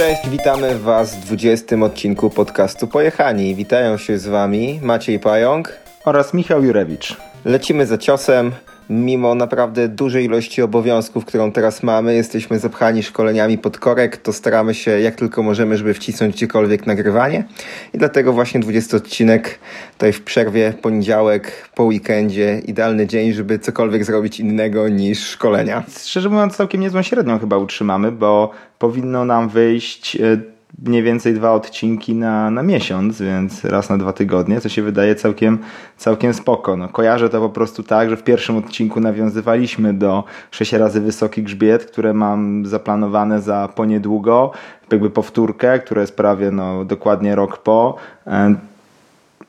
Cześć, witamy Was w 20 odcinku podcastu Pojechani. Witają się z Wami Maciej Pająk oraz Michał Jurewicz. Lecimy za ciosem. Mimo naprawdę dużej ilości obowiązków, którą teraz mamy, jesteśmy zapchani szkoleniami pod korek, to staramy się jak tylko możemy, żeby wcisnąć gdziekolwiek nagrywanie. I dlatego właśnie 20 odcinek tutaj w przerwie, poniedziałek, po weekendzie, idealny dzień, żeby cokolwiek zrobić innego niż szkolenia. Szczerze mówiąc, całkiem niezłą średnią chyba utrzymamy, bo powinno nam wyjść e, mniej więcej dwa odcinki na, na miesiąc, więc raz na dwa tygodnie, co się wydaje całkiem, całkiem spoko. No, kojarzę to po prostu tak, że w pierwszym odcinku nawiązywaliśmy do 6 razy wysoki grzbiet, które mam zaplanowane za poniedługo, jakby powtórkę, która jest prawie no, dokładnie rok po.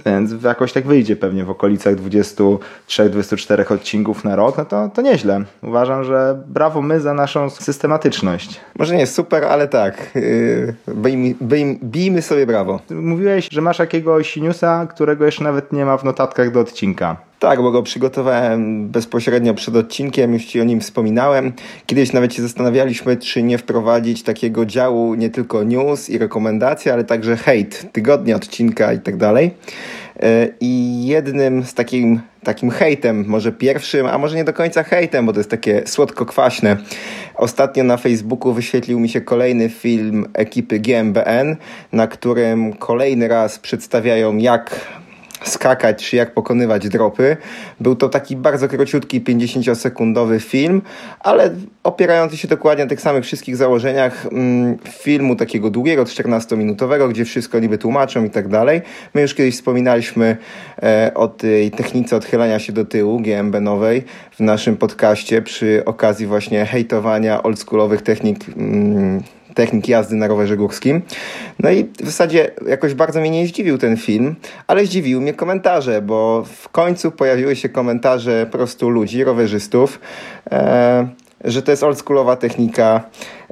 Więc jakoś tak wyjdzie pewnie w okolicach 23-24 odcinków na rok, no to, to nieźle. Uważam, że brawo my za naszą systematyczność. Może nie super, ale tak. Yy, bijmy, bijmy sobie brawo. Mówiłeś, że masz jakiegoś newsa, którego jeszcze nawet nie ma w notatkach do odcinka. Tak, bo go przygotowałem bezpośrednio przed odcinkiem, już Ci o nim wspominałem. Kiedyś nawet się zastanawialiśmy, czy nie wprowadzić takiego działu nie tylko news i rekomendacje, ale także hejt, tygodnia odcinka i tak dalej. E, I jednym z takim, takim hejtem, może pierwszym, a może nie do końca hejtem, bo to jest takie słodko-kwaśne. Ostatnio na Facebooku wyświetlił mi się kolejny film ekipy GMBN, na którym kolejny raz przedstawiają, jak skakać, czy jak pokonywać dropy. Był to taki bardzo króciutki, 50-sekundowy film, ale opierający się dokładnie na tych samych wszystkich założeniach mm, filmu takiego długiego, 14-minutowego, gdzie wszystko niby tłumaczą i tak dalej. My już kiedyś wspominaliśmy e, o tej technice odchylania się do tyłu, GMB-nowej, w naszym podcaście przy okazji właśnie hejtowania oldschoolowych technik mm, technik jazdy na rowerze górskim. No i w zasadzie jakoś bardzo mnie nie zdziwił ten film, ale zdziwiły mnie komentarze, bo w końcu pojawiły się komentarze po prostu ludzi, rowerzystów, e, że to jest oldschoolowa technika,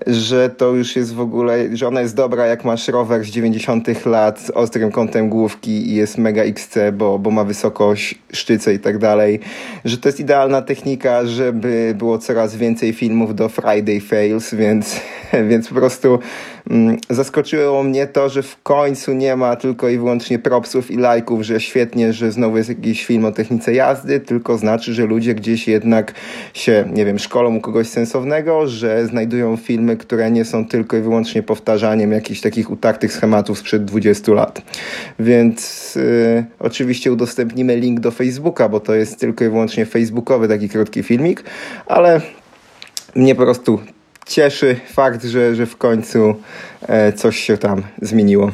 że to już jest w ogóle, że ona jest dobra jak masz rower z 90 lat z ostrym kątem główki i jest mega XC, bo, bo ma wysokość, sztyce i tak dalej, że to jest idealna technika, żeby było coraz więcej filmów do Friday Fails, więc, więc po prostu zaskoczyło mnie to, że w końcu nie ma tylko i wyłącznie propsów i lajków, że świetnie, że znowu jest jakiś film o technice jazdy, tylko znaczy, że ludzie gdzieś jednak się, nie wiem, szkolą u kogoś sensownego, że znajdują filmy filmy, które nie są tylko i wyłącznie powtarzaniem jakichś takich utartych schematów sprzed 20 lat. Więc y, oczywiście udostępnimy link do Facebooka, bo to jest tylko i wyłącznie facebookowy taki krótki filmik, ale mnie po prostu cieszy fakt, że, że w końcu e, coś się tam zmieniło.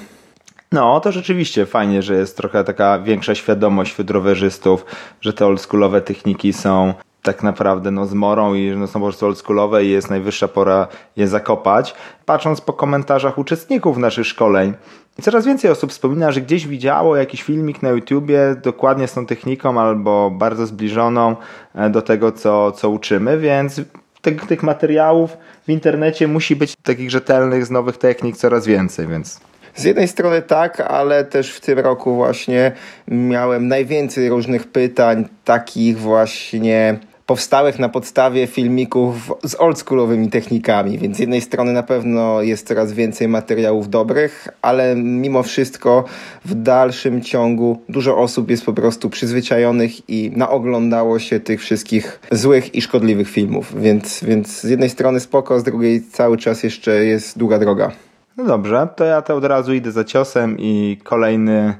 No, to rzeczywiście fajnie, że jest trochę taka większa świadomość wśród rowerzystów, że te oldschoolowe techniki są tak naprawdę no, zmorą i no, są po prostu oldschoolowe i jest najwyższa pora je zakopać. Patrząc po komentarzach uczestników naszych szkoleń, coraz więcej osób wspomina, że gdzieś widziało jakiś filmik na YouTubie dokładnie z tą techniką albo bardzo zbliżoną e, do tego, co, co uczymy, więc tych, tych materiałów w internecie musi być takich rzetelnych z nowych technik coraz więcej, więc z jednej strony tak, ale też w tym roku właśnie miałem najwięcej różnych pytań, takich właśnie powstałych na podstawie filmików z oldschoolowymi technikami, więc z jednej strony na pewno jest coraz więcej materiałów dobrych, ale mimo wszystko w dalszym ciągu dużo osób jest po prostu przyzwyczajonych i naoglądało się tych wszystkich złych i szkodliwych filmów, więc, więc z jednej strony spoko, z drugiej cały czas jeszcze jest długa droga. No dobrze, to ja to od razu idę za ciosem i kolejny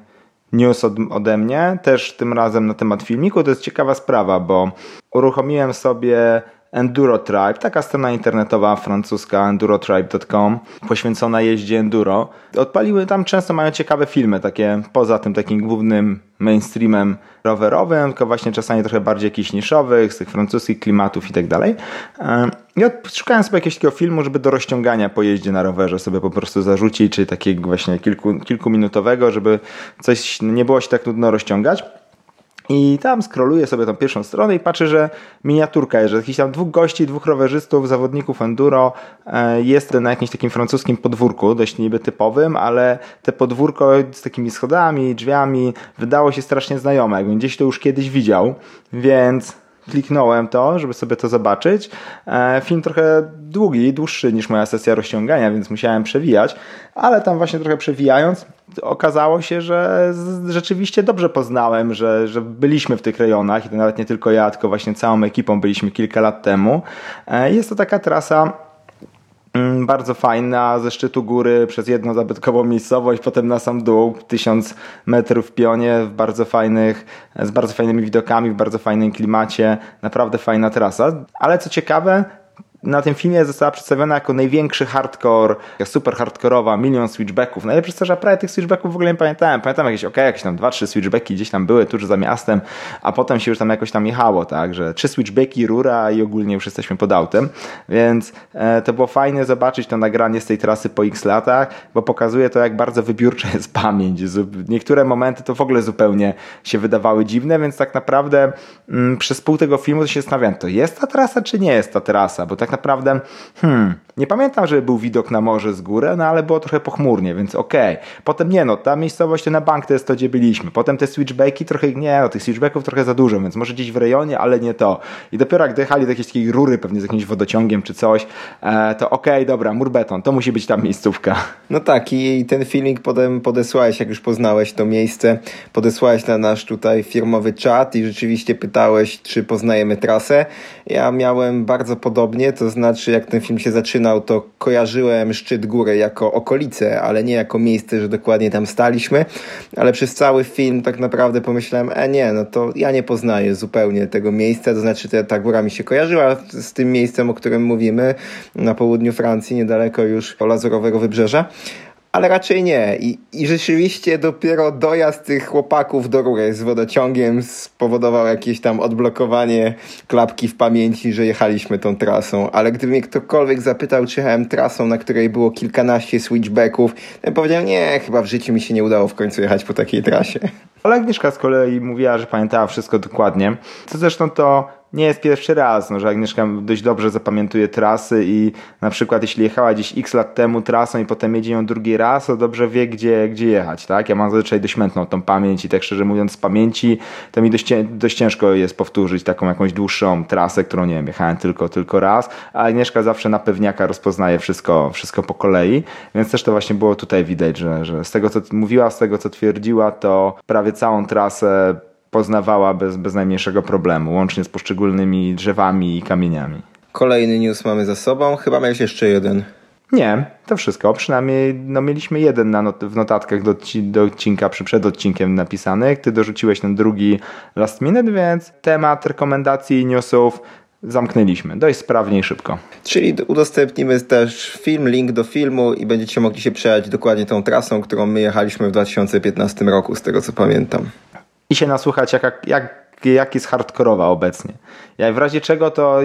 news od, ode mnie, też tym razem na temat filmiku. To jest ciekawa sprawa, bo uruchomiłem sobie Enduro Tribe, taka strona internetowa francuska endurotribe.com poświęcona jeździe enduro. Odpaliły tam często mają ciekawe filmy, takie poza tym takim głównym mainstreamem rowerowym, tylko właśnie czasami trochę bardziej jakichś niszowych, z tych francuskich klimatów i tak dalej. I szukałem sobie jakiegoś takiego filmu, żeby do rozciągania po jeździe na rowerze sobie po prostu zarzucić, czyli takiego właśnie kilku, kilkuminutowego, żeby coś nie było się tak nudno rozciągać. I tam skroluję sobie tą pierwszą stronę i patrzę, że miniaturka jest, że jakiś tam dwóch gości, dwóch rowerzystów, zawodników enduro e, jest na jakimś takim francuskim podwórku, dość niby typowym, ale te podwórko z takimi schodami, drzwiami wydało się strasznie znajome, jakbym gdzieś to już kiedyś widział, więc kliknąłem to, żeby sobie to zobaczyć. E, film trochę długi, dłuższy niż moja sesja rozciągania, więc musiałem przewijać, ale tam właśnie trochę przewijając okazało się, że rzeczywiście dobrze poznałem, że, że byliśmy w tych rejonach i to nawet nie tylko ja, tylko właśnie całą ekipą byliśmy kilka lat temu. E, jest to taka trasa bardzo fajna, ze szczytu góry przez jedną zabytkową miejscowość, potem na sam dół, tysiąc metrów w pionie, w bardzo fajnych, z bardzo fajnymi widokami, w bardzo fajnym klimacie, naprawdę fajna trasa. Ale co ciekawe, na tym filmie została przedstawiona jako największy hardcore, super hardkorowa, milion switchbacków. Najlepsze jest to, że prawie tych switchbacków w ogóle nie pamiętałem. Pamiętam jakieś, ok, jakieś tam dwa, trzy switchbacki gdzieś tam były tuż za miastem, a potem się już tam jakoś tam jechało, tak, że trzy switchbacki, rura i ogólnie już jesteśmy pod autem, więc e, to było fajne zobaczyć to nagranie z tej trasy po x latach, bo pokazuje to, jak bardzo wybiórcza jest pamięć. Niektóre momenty to w ogóle zupełnie się wydawały dziwne, więc tak naprawdę mm, przez pół tego filmu się zastanawiałem, to jest ta trasa, czy nie jest ta trasa, bo tak naprawdę, hmm, nie pamiętam, żeby był widok na morze z góry, no ale było trochę pochmurnie, więc okej. Okay. Potem nie no, ta miejscowość to na bank to jest to, gdzie byliśmy. Potem te switchbacki trochę, nie no, tych switchbacków trochę za dużo, więc może gdzieś w rejonie, ale nie to. I dopiero jak dojechali do jakiejś takiej rury, pewnie z jakimś wodociągiem czy coś, e, to okej, okay, dobra, mur beton, to musi być ta miejscówka. No tak i ten filmik potem podesłałeś, jak już poznałeś to miejsce, podesłałeś na nasz tutaj firmowy czat i rzeczywiście pytałeś, czy poznajemy trasę. Ja miałem bardzo podobnie, to znaczy jak ten film się zaczynał, to kojarzyłem szczyt góry jako okolice, ale nie jako miejsce, że dokładnie tam staliśmy, ale przez cały film tak naprawdę pomyślałem, e nie, no to ja nie poznaję zupełnie tego miejsca, to znaczy ta, góra mi się kojarzyła z tym miejscem, o którym mówimy, na południu Francji, niedaleko już Lazurowego Wybrzeża, ale raczej nie. I, I rzeczywiście dopiero dojazd tych chłopaków do rury z wodociągiem spowodował jakieś tam odblokowanie klapki w pamięci, że jechaliśmy tą trasą. Ale gdyby mnie ktokolwiek zapytał, czy jechałem trasą, na której było kilkanaście switchbacków, to bym powiedział, nie, chyba w życiu mi się nie udało w końcu jechać po takiej trasie. Ale Agnieszka z kolei mówiła, że pamiętała wszystko dokładnie. Co zresztą to nie jest pierwszy raz, no, że Agnieszka dość dobrze zapamiętuje trasy i na przykład jeśli jechała gdzieś x lat temu trasą i potem jedzie ją drugi raz, to dobrze wie, gdzie, gdzie jechać, tak? Ja mam zazwyczaj dość mętną tą pamięć i tak szczerze mówiąc z pamięci to mi dość, dość ciężko jest powtórzyć taką jakąś dłuższą trasę, którą nie wiem, jechałem tylko, tylko raz, a Agnieszka zawsze na pewniaka rozpoznaje wszystko, wszystko po kolei, więc też to właśnie było tutaj widać, że, że z tego co mówiła, z tego co twierdziła, to prawie całą trasę poznawała bez, bez najmniejszego problemu, łącznie z poszczególnymi drzewami i kamieniami. Kolejny news mamy za sobą, chyba miałeś jeszcze jeden. Nie, to wszystko. Przynajmniej no, mieliśmy jeden na not w notatkach do, do odcinka, przy przed odcinkiem napisany. Ty dorzuciłeś ten drugi last minute, więc temat rekomendacji i newsów zamknęliśmy. Dość sprawnie i szybko. Czyli udostępnimy też film, link do filmu i będziecie mogli się przejechać dokładnie tą trasą, którą my jechaliśmy w 2015 roku, z tego co pamiętam i się nasłuchać, jak, jak, jak jest hardkorowa obecnie. Ja w razie czego to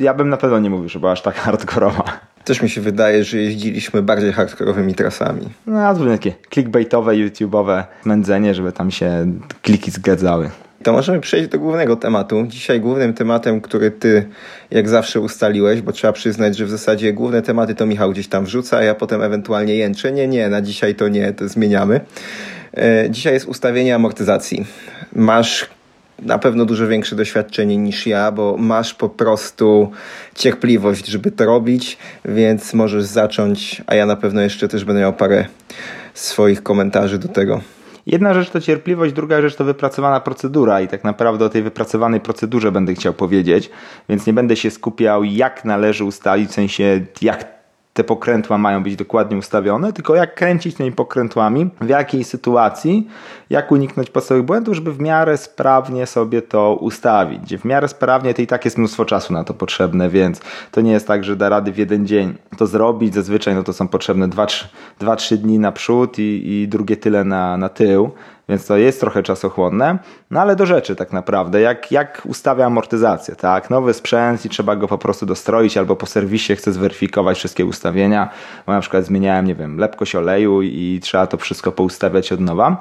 ja bym na pewno nie mówił, że była aż tak hardkorowa. Też mi się wydaje, że jeździliśmy bardziej hardkorowymi trasami. No, a to takie clickbaitowe, YouTube'owe mędzenie, żeby tam się kliki zgadzały. To możemy przejść do głównego tematu. Dzisiaj głównym tematem, który ty jak zawsze ustaliłeś, bo trzeba przyznać, że w zasadzie główne tematy to Michał gdzieś tam wrzuca, a ja potem ewentualnie jęczę. Nie, nie, na dzisiaj to nie, to zmieniamy. E, dzisiaj jest ustawienie amortyzacji. Masz na pewno dużo większe doświadczenie niż ja, bo masz po prostu cierpliwość, żeby to robić, więc możesz zacząć, a ja na pewno jeszcze też będę miał parę swoich komentarzy do tego. Jedna rzecz to cierpliwość, druga rzecz to wypracowana procedura i tak naprawdę o tej wypracowanej procedurze będę chciał powiedzieć, więc nie będę się skupiał jak należy ustalić, w sensie jak te pokrętła mają być dokładnie ustawione, tylko jak kręcić tymi pokrętłami, w jakiej sytuacji, jak uniknąć podstawowych błędów, żeby w miarę sprawnie sobie to ustawić. W miarę sprawnie to i tak jest mnóstwo czasu na to potrzebne, więc to nie jest tak, że da rady w jeden dzień to zrobić. Zazwyczaj no to są potrzebne 2-3 dni naprzód i, i drugie tyle na, na tył więc to jest trochę czasochłonne, no ale do rzeczy tak naprawdę, jak, jak ustawia amortyzację, tak, nowy sprzęt i trzeba go po prostu dostroić albo po serwisie chcę zweryfikować wszystkie ustawienia, bo na przykład zmieniałem, nie wiem, lepkość oleju i trzeba to wszystko poustawiać od nowa,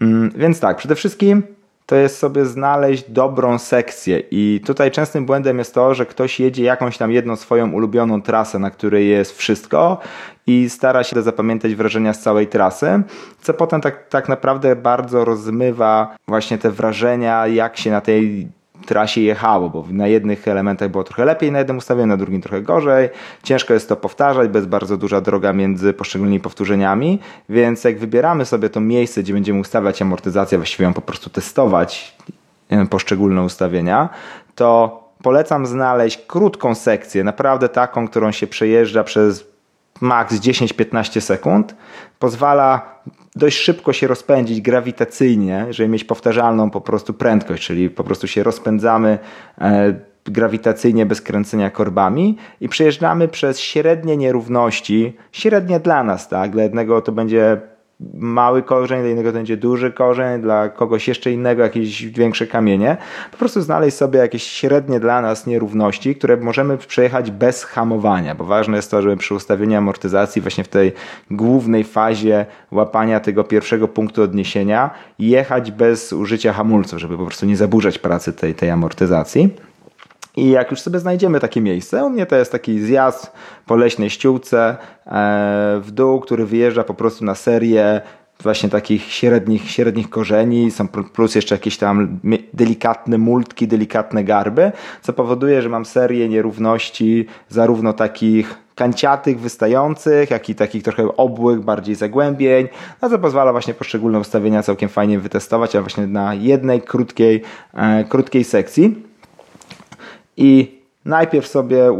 mm, więc tak, przede wszystkim to jest sobie znaleźć dobrą sekcję. I tutaj częstym błędem jest to, że ktoś jedzie jakąś tam jedną swoją ulubioną trasę, na której jest wszystko i stara się zapamiętać wrażenia z całej trasy, co potem tak, tak naprawdę bardzo rozmywa właśnie te wrażenia, jak się na tej trasie jechało, bo na jednych elementach było trochę lepiej, na jednym ustawieniu, na drugim trochę gorzej. Ciężko jest to powtarzać, bez bardzo duża droga między poszczególnymi powtórzeniami, więc jak wybieramy sobie to miejsce, gdzie będziemy ustawiać amortyzację, właściwie ją po prostu testować poszczególne ustawienia, to polecam znaleźć krótką sekcję, naprawdę taką, którą się przejeżdża przez maks 10-15 sekund. Pozwala dość szybko się rozpędzić grawitacyjnie, żeby mieć powtarzalną po prostu prędkość, czyli po prostu się rozpędzamy e, grawitacyjnie bez kręcenia korbami i przejeżdżamy przez średnie nierówności, średnie dla nas, tak? Dla jednego to będzie mały korzeń, dla innego to będzie duży korzeń, dla kogoś jeszcze innego jakieś większe kamienie. Po prostu znaleźć sobie jakieś średnie dla nas nierówności, które możemy przejechać bez hamowania, bo ważne jest to, żeby przy ustawieniu amortyzacji właśnie w tej głównej fazie łapania tego pierwszego punktu odniesienia jechać bez użycia hamulców, żeby po prostu nie zaburzać pracy tej, tej amortyzacji. I jak już sobie znajdziemy takie miejsce, u mnie to jest taki zjazd po leśnej ściółce e, w dół, który wyjeżdża po prostu na serię właśnie takich średnich, średnich korzeni, są plus jeszcze jakieś tam delikatne multki, delikatne garby, co powoduje, że mam serię nierówności zarówno takich kanciatych, wystających, jak i takich trochę obłych, bardziej zagłębień, no co pozwala właśnie poszczególne ustawienia całkiem fajnie wytestować, a właśnie na jednej krótkiej, e, krótkiej sekcji. I najpierw sobie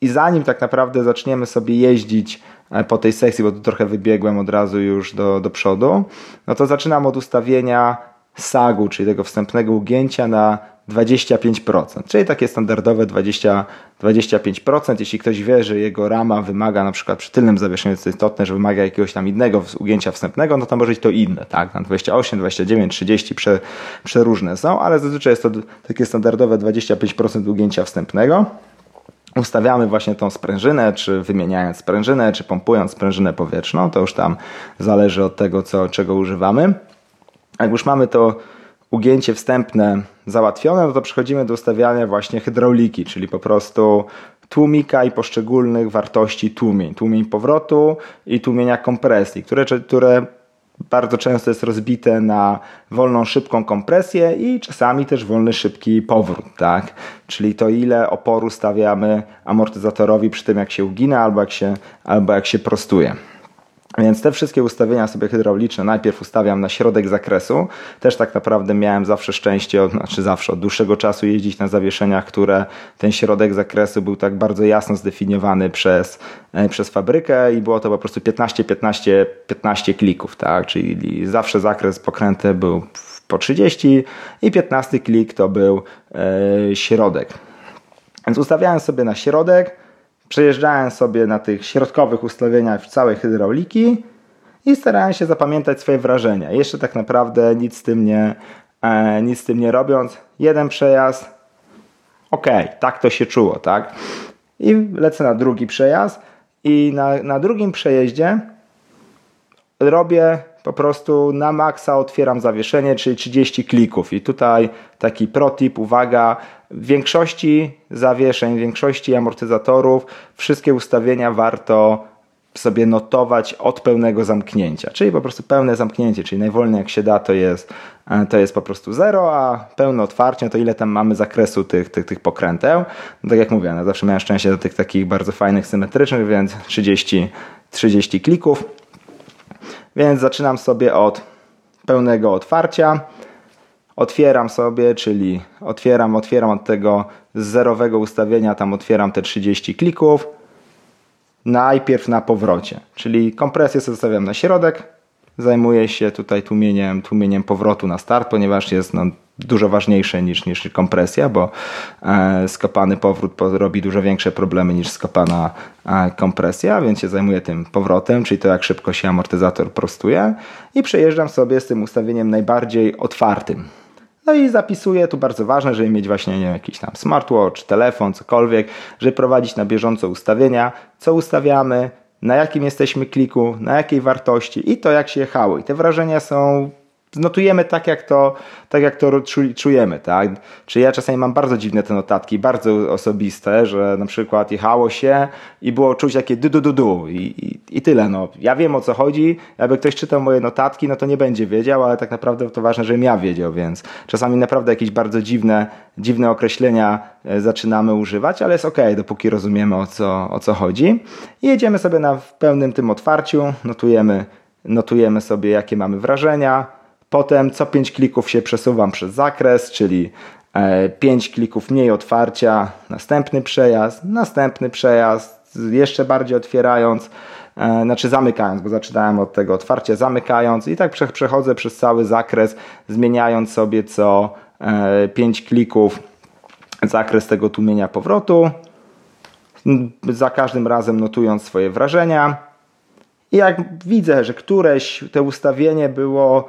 i zanim tak naprawdę zaczniemy sobie jeździć e, po tej sekcji, bo tu trochę wybiegłem od razu już do, do przodu, no to zaczynam od ustawienia sagu, czyli tego wstępnego ugięcia na 25%, czyli takie standardowe 20, 25%. Jeśli ktoś wie, że jego rama wymaga na przykład przy tylnym zawieszeniu, co istotne, że wymaga jakiegoś tam innego ugięcia wstępnego, no to może być to inne, tak? Na 28, 29, 30 prze, przeróżne są, ale zazwyczaj jest to takie standardowe 25% ugięcia wstępnego. Ustawiamy właśnie tą sprężynę, czy wymieniając sprężynę, czy pompując sprężynę powietrzną, to już tam zależy od tego, co, czego używamy. Jak już mamy to ugięcie wstępne załatwione, no to przechodzimy do ustawiania właśnie hydrauliki, czyli po prostu tłumika i poszczególnych wartości tłumień. Tłumień powrotu i tłumienia kompresji, które, które bardzo często jest rozbite na wolną, szybką kompresję i czasami też wolny, szybki powrót, tak? Czyli to ile oporu stawiamy amortyzatorowi przy tym, jak się ugina albo jak się, albo jak się prostuje. Więc te wszystkie ustawienia sobie hydrauliczne najpierw ustawiam na środek zakresu. Też tak naprawdę miałem zawsze szczęście, znaczy zawsze od dłuższego czasu jeździć na zawieszeniach, które ten środek zakresu był tak bardzo jasno zdefiniowany przez, e, przez fabrykę i było to po prostu 15, 15, 15 klików, tak? Czyli zawsze zakres pokręty był po 30 i 15 klik to był e, środek. Więc ustawiałem sobie na środek Przejeżdżałem sobie na tych środkowych ustawieniach całej hydrauliki i starałem się zapamiętać swoje wrażenia. Jeszcze tak naprawdę nic z tym nie, e, nic z tym nie robiąc. Jeden przejazd, ok, tak to się czuło, tak? I lecę na drugi przejazd i na, na drugim przejeździe robię po prostu na maksa otwieram zawieszenie, czyli 30 klików. I tutaj taki protip, uwaga, w większości zawieszeń, większości amortyzatorów wszystkie ustawienia warto sobie notować od pełnego zamknięcia, czyli po prostu pełne zamknięcie, czyli najwolniej jak się da to jest, e, to jest po prostu 0, a pełne otwarcie to ile tam mamy zakresu tych, tych, tych pokręteł. No tak jak mówię, ja zawsze miałem szczęście do tych takich bardzo fajnych, symetrycznych, więc 30, 30 klików. Więc zaczynam sobie od pełnego otwarcia. Otwieram sobie, czyli otwieram, otwieram od tego zerowego ustawienia, tam otwieram te 30 klików. Najpierw na powrocie, czyli kompresję sobie zostawiam na środek, zajmuję się tutaj tłumieniem, tłumieniem powrotu na start, ponieważ jest no, dużo ważniejsze niż, niż kompresja, bo e, skopany powrót robi dużo większe problemy niż skopana e, kompresja, więc się zajmuję tym powrotem, czyli to jak szybko się amortyzator prostuje i przejeżdżam sobie z tym ustawieniem najbardziej otwartym. No i zapisuję, tu bardzo ważne, żeby mieć właśnie nie wiem, jakiś tam smartwatch, telefon, cokolwiek, żeby prowadzić na bieżąco ustawienia, co ustawiamy, na jakim jesteśmy kliku, na jakiej wartości i to jak się jechało. I te wrażenia są notujemy tak, jak to, tak jak to czujemy, tak? Czy ja czasami mam bardzo dziwne te notatki, bardzo osobiste, że na przykład jechało się i było czuć takie du du du du i, i, I tyle. No. Ja wiem o co chodzi. Jakby ktoś czytał moje notatki, no to nie będzie wiedział, ale tak naprawdę to ważne, żebym ja wiedział, więc czasami naprawdę jakieś bardzo dziwne, dziwne określenia e, zaczynamy używać, ale jest ok, dopóki rozumiemy o co, o co chodzi. I jedziemy sobie na pełnym tym otwarciu, notujemy, notujemy sobie jakie mamy wrażenia. Potem co 5 klików się przesuwam przez zakres, czyli 5 e, klików mniej otwarcia, następny przejazd, następny przejazd, jeszcze bardziej otwierając, e, znaczy zamykając, bo zaczynałem od tego otwarcia, zamykając i tak przechodzę przez cały zakres, zmieniając sobie co 5 e, klików zakres tego tłumienia powrotu, za każdym razem notując swoje wrażenia. I jak widzę, że któreś te ustawienie było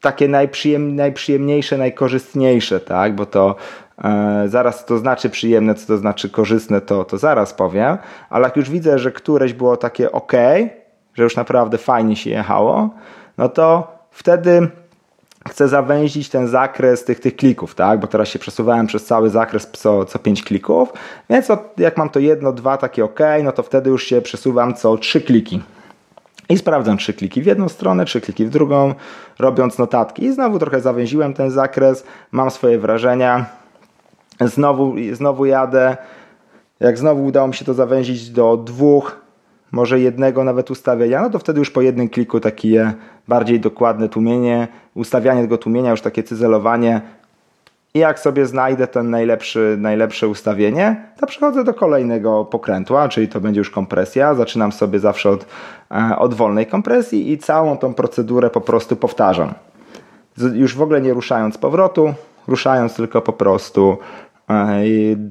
takie najprzyjem, najprzyjemniejsze, najkorzystniejsze, tak? Bo to e, zaraz to znaczy przyjemne, co to znaczy korzystne, to, to zaraz powiem, ale jak już widzę, że któreś było takie ok, że już naprawdę fajnie się jechało, no to wtedy chcę zawęzić ten zakres tych, tych klików, tak? Bo teraz się przesuwałem przez cały zakres co, co 5 klików, więc jak mam to jedno, dwa takie ok, no to wtedy już się przesuwam co 3 kliki. I sprawdzam trzy kliki w jedną stronę, trzy kliki w drugą, robiąc notatki. I znowu trochę zawęziłem ten zakres, mam swoje wrażenia. Znowu, znowu jadę. Jak znowu udało mi się to zawęzić do dwóch, może jednego nawet ustawienia, no to wtedy już po jednym kliku takie bardziej dokładne tłumienie, ustawianie tego tłumienia, już takie cyzelowanie i jak sobie znajdę ten najlepszy, najlepsze ustawienie, to przechodzę do kolejnego pokrętła, czyli to będzie już kompresja. Zaczynam sobie zawsze od, e, od wolnej kompresji i całą tą procedurę po prostu powtarzam. Już w ogóle nie ruszając powrotu, ruszając tylko po prostu e,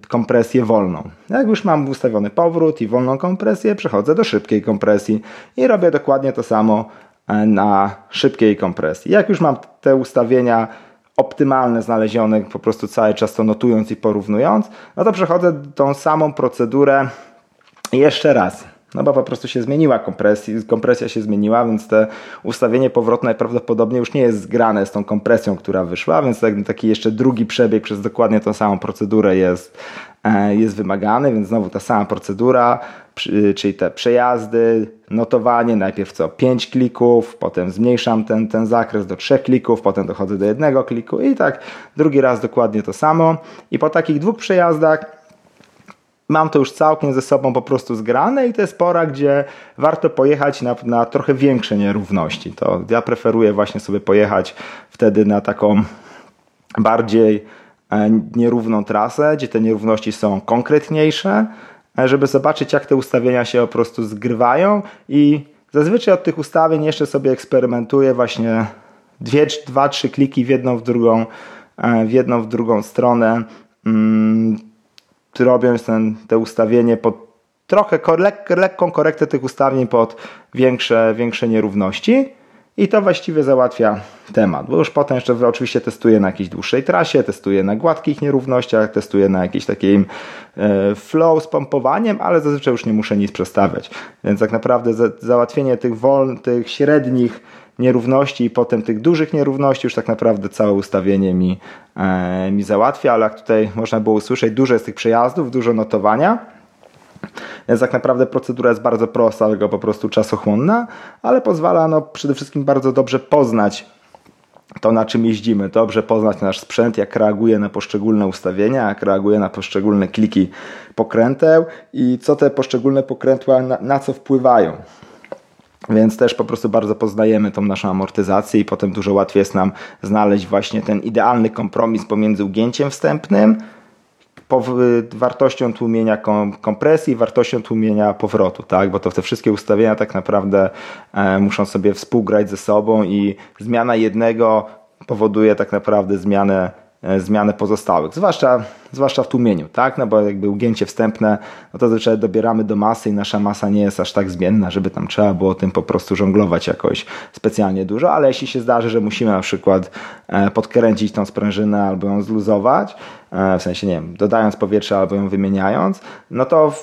kompresję wolną. Jak już mam ustawiony powrót i wolną kompresję, przechodzę do szybkiej kompresji i robię dokładnie to samo e, na szybkiej kompresji. Jak już mam te ustawienia optymalne znalezione, po prostu cały czas to notując i porównując, no to przechodzę tą samą procedurę jeszcze raz. No bo po prostu się zmieniła kompresja, kompresja się zmieniła, więc te ustawienie powrotne najprawdopodobniej już nie jest zgrane z tą kompresją, która wyszła, więc taki jeszcze drugi przebieg przez dokładnie tą samą procedurę jest, e, jest wymagany, więc znowu ta sama procedura, czyli te przejazdy, notowanie, najpierw co 5 klików, potem zmniejszam ten, ten zakres do 3 klików, potem dochodzę do jednego kliku i tak drugi raz dokładnie to samo. I po takich dwóch przejazdach mam to już całkiem ze sobą po prostu zgrane i to jest pora, gdzie warto pojechać na, na trochę większe nierówności. To ja preferuję właśnie sobie pojechać wtedy na taką bardziej e, nierówną trasę, gdzie te nierówności są konkretniejsze, e, żeby zobaczyć jak te ustawienia się po prostu zgrywają i zazwyczaj od tych ustawień jeszcze sobie eksperymentuję właśnie dwie, dwa, trzy kliki w jedną, w drugą, e, w jedną, w drugą stronę mm, robiąc ten, te ustawienie pod trochę lek, lekką korektę tych ustawień pod większe, większe nierówności i to właściwie załatwia temat, bo już potem jeszcze oczywiście testuję na jakiejś dłuższej trasie, testuję na gładkich nierównościach, testuję na jakimś takim e, flow z pompowaniem, ale zazwyczaj już nie muszę nic przestawiać. Więc tak naprawdę załatwienie tych wolnych, tych średnich nierówności i potem tych dużych nierówności już tak naprawdę całe ustawienie mi, e, mi załatwia, ale jak tutaj można było usłyszeć, dużo jest tych przejazdów, dużo notowania. Więc tak naprawdę procedura jest bardzo prosta, tylko po prostu czasochłonna, ale pozwala no, przede wszystkim bardzo dobrze poznać to, na czym jeździmy, dobrze poznać nasz sprzęt, jak reaguje na poszczególne ustawienia, jak reaguje na poszczególne kliki pokręteł i co te poszczególne pokrętła na, na co wpływają. Więc też po prostu bardzo poznajemy tą naszą amortyzację i potem dużo łatwiej jest nam znaleźć właśnie ten idealny kompromis pomiędzy ugięciem wstępnym, wartością tłumienia kompresji, wartością tłumienia powrotu, tak? Bo to te wszystkie ustawienia tak naprawdę e, muszą sobie współgrać ze sobą i zmiana jednego powoduje tak naprawdę zmianę zmianę pozostałych, zwłaszcza, zwłaszcza w tłumieniu, tak? No bo jakby ugięcie wstępne, no to zazwyczaj dobieramy do masy i nasza masa nie jest aż tak zmienna, żeby tam trzeba było tym po prostu żonglować jakoś specjalnie dużo, ale jeśli się zdarzy, że musimy na przykład e, podkręcić tą sprężynę albo ją zluzować, e, w sensie nie wiem, dodając powietrze albo ją wymieniając, no to,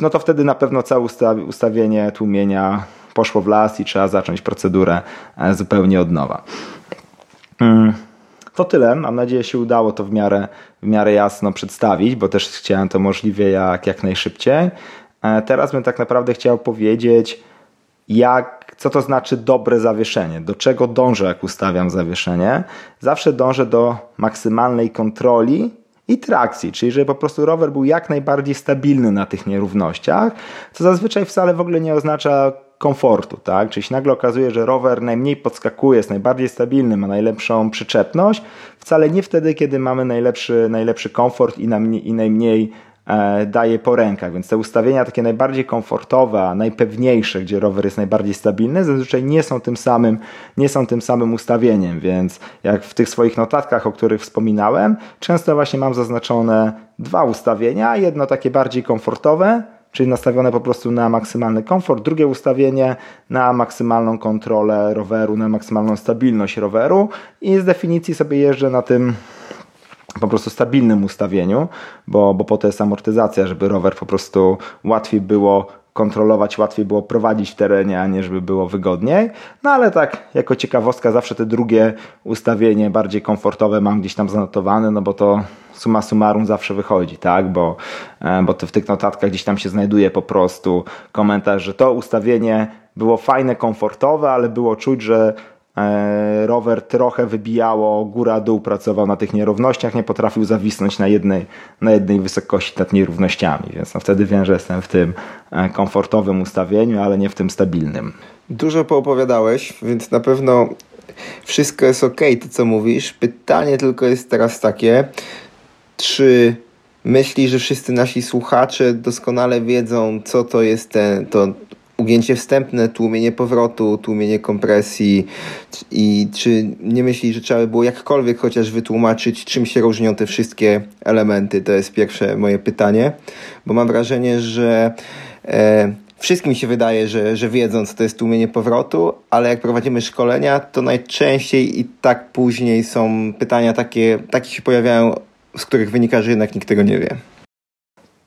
no to wtedy na pewno całe ustawienie tłumienia poszło w las i trzeba zacząć procedurę zupełnie od nowa. Hmm. To tyle. Mam nadzieję, że się udało to w miarę, w miarę jasno przedstawić, bo też chciałem to możliwie jak, jak najszybciej. E, teraz bym tak naprawdę chciał powiedzieć, jak, co to znaczy dobre zawieszenie, do czego dążę, jak ustawiam zawieszenie. Zawsze dążę do maksymalnej kontroli i trakcji, czyli żeby po prostu rower był jak najbardziej stabilny na tych nierównościach, co zazwyczaj wcale w ogóle nie oznacza komfortu, tak? Czyli się nagle okazuje, że rower najmniej podskakuje, jest najbardziej stabilny, ma najlepszą przyczepność, wcale nie wtedy, kiedy mamy najlepszy, najlepszy komfort i, i najmniej E, daje po rękach, więc te ustawienia takie najbardziej komfortowe, a najpewniejsze, gdzie rower jest najbardziej stabilny, zazwyczaj nie są tym samym, nie są tym samym ustawieniem, więc jak w tych swoich notatkach, o których wspominałem, często właśnie mam zaznaczone dwa ustawienia, jedno takie bardziej komfortowe, czyli nastawione po prostu na maksymalny komfort, drugie ustawienie na maksymalną kontrolę roweru, na maksymalną stabilność roweru. I z definicji sobie jeżdżę na tym po prostu stabilnym ustawieniu, bo, bo po to jest amortyzacja, żeby rower po prostu łatwiej było kontrolować, łatwiej było prowadzić w terenie, a nie żeby było wygodniej. No ale tak, jako ciekawostka, zawsze te drugie ustawienie, bardziej komfortowe, mam gdzieś tam zanotowane, no bo to suma summarum zawsze wychodzi, tak? Bo, e, bo to w tych notatkach gdzieś tam się znajduje po prostu komentarz, że to ustawienie było fajne, komfortowe, ale było czuć, że rower trochę wybijało góra-dół, pracował na tych nierównościach, nie potrafił zawisnąć na jednej, na jednej wysokości nad nierównościami, więc no wtedy wiem, że jestem w tym e, komfortowym ustawieniu, ale nie w tym stabilnym. Dużo poopowiadałeś, więc na pewno wszystko jest ok, to co mówisz. Pytanie tylko jest teraz takie, czy myślisz, że wszyscy nasi słuchacze doskonale wiedzą, co to jest ten, to ugięcie wstępne, tłumienie powrotu, tłumienie kompresji i czy nie myślisz, że trzeba by było jakkolwiek chociaż wytłumaczyć, czym się różnią te wszystkie elementy? To jest pierwsze moje pytanie, bo mam wrażenie, że e, wszystkim się wydaje, że, że wiedzą, co to jest tłumienie powrotu, ale jak prowadzimy szkolenia, to najczęściej i tak później są pytania takie, takie się pojawiają, z których wynika, że jednak nikt tego nie wie.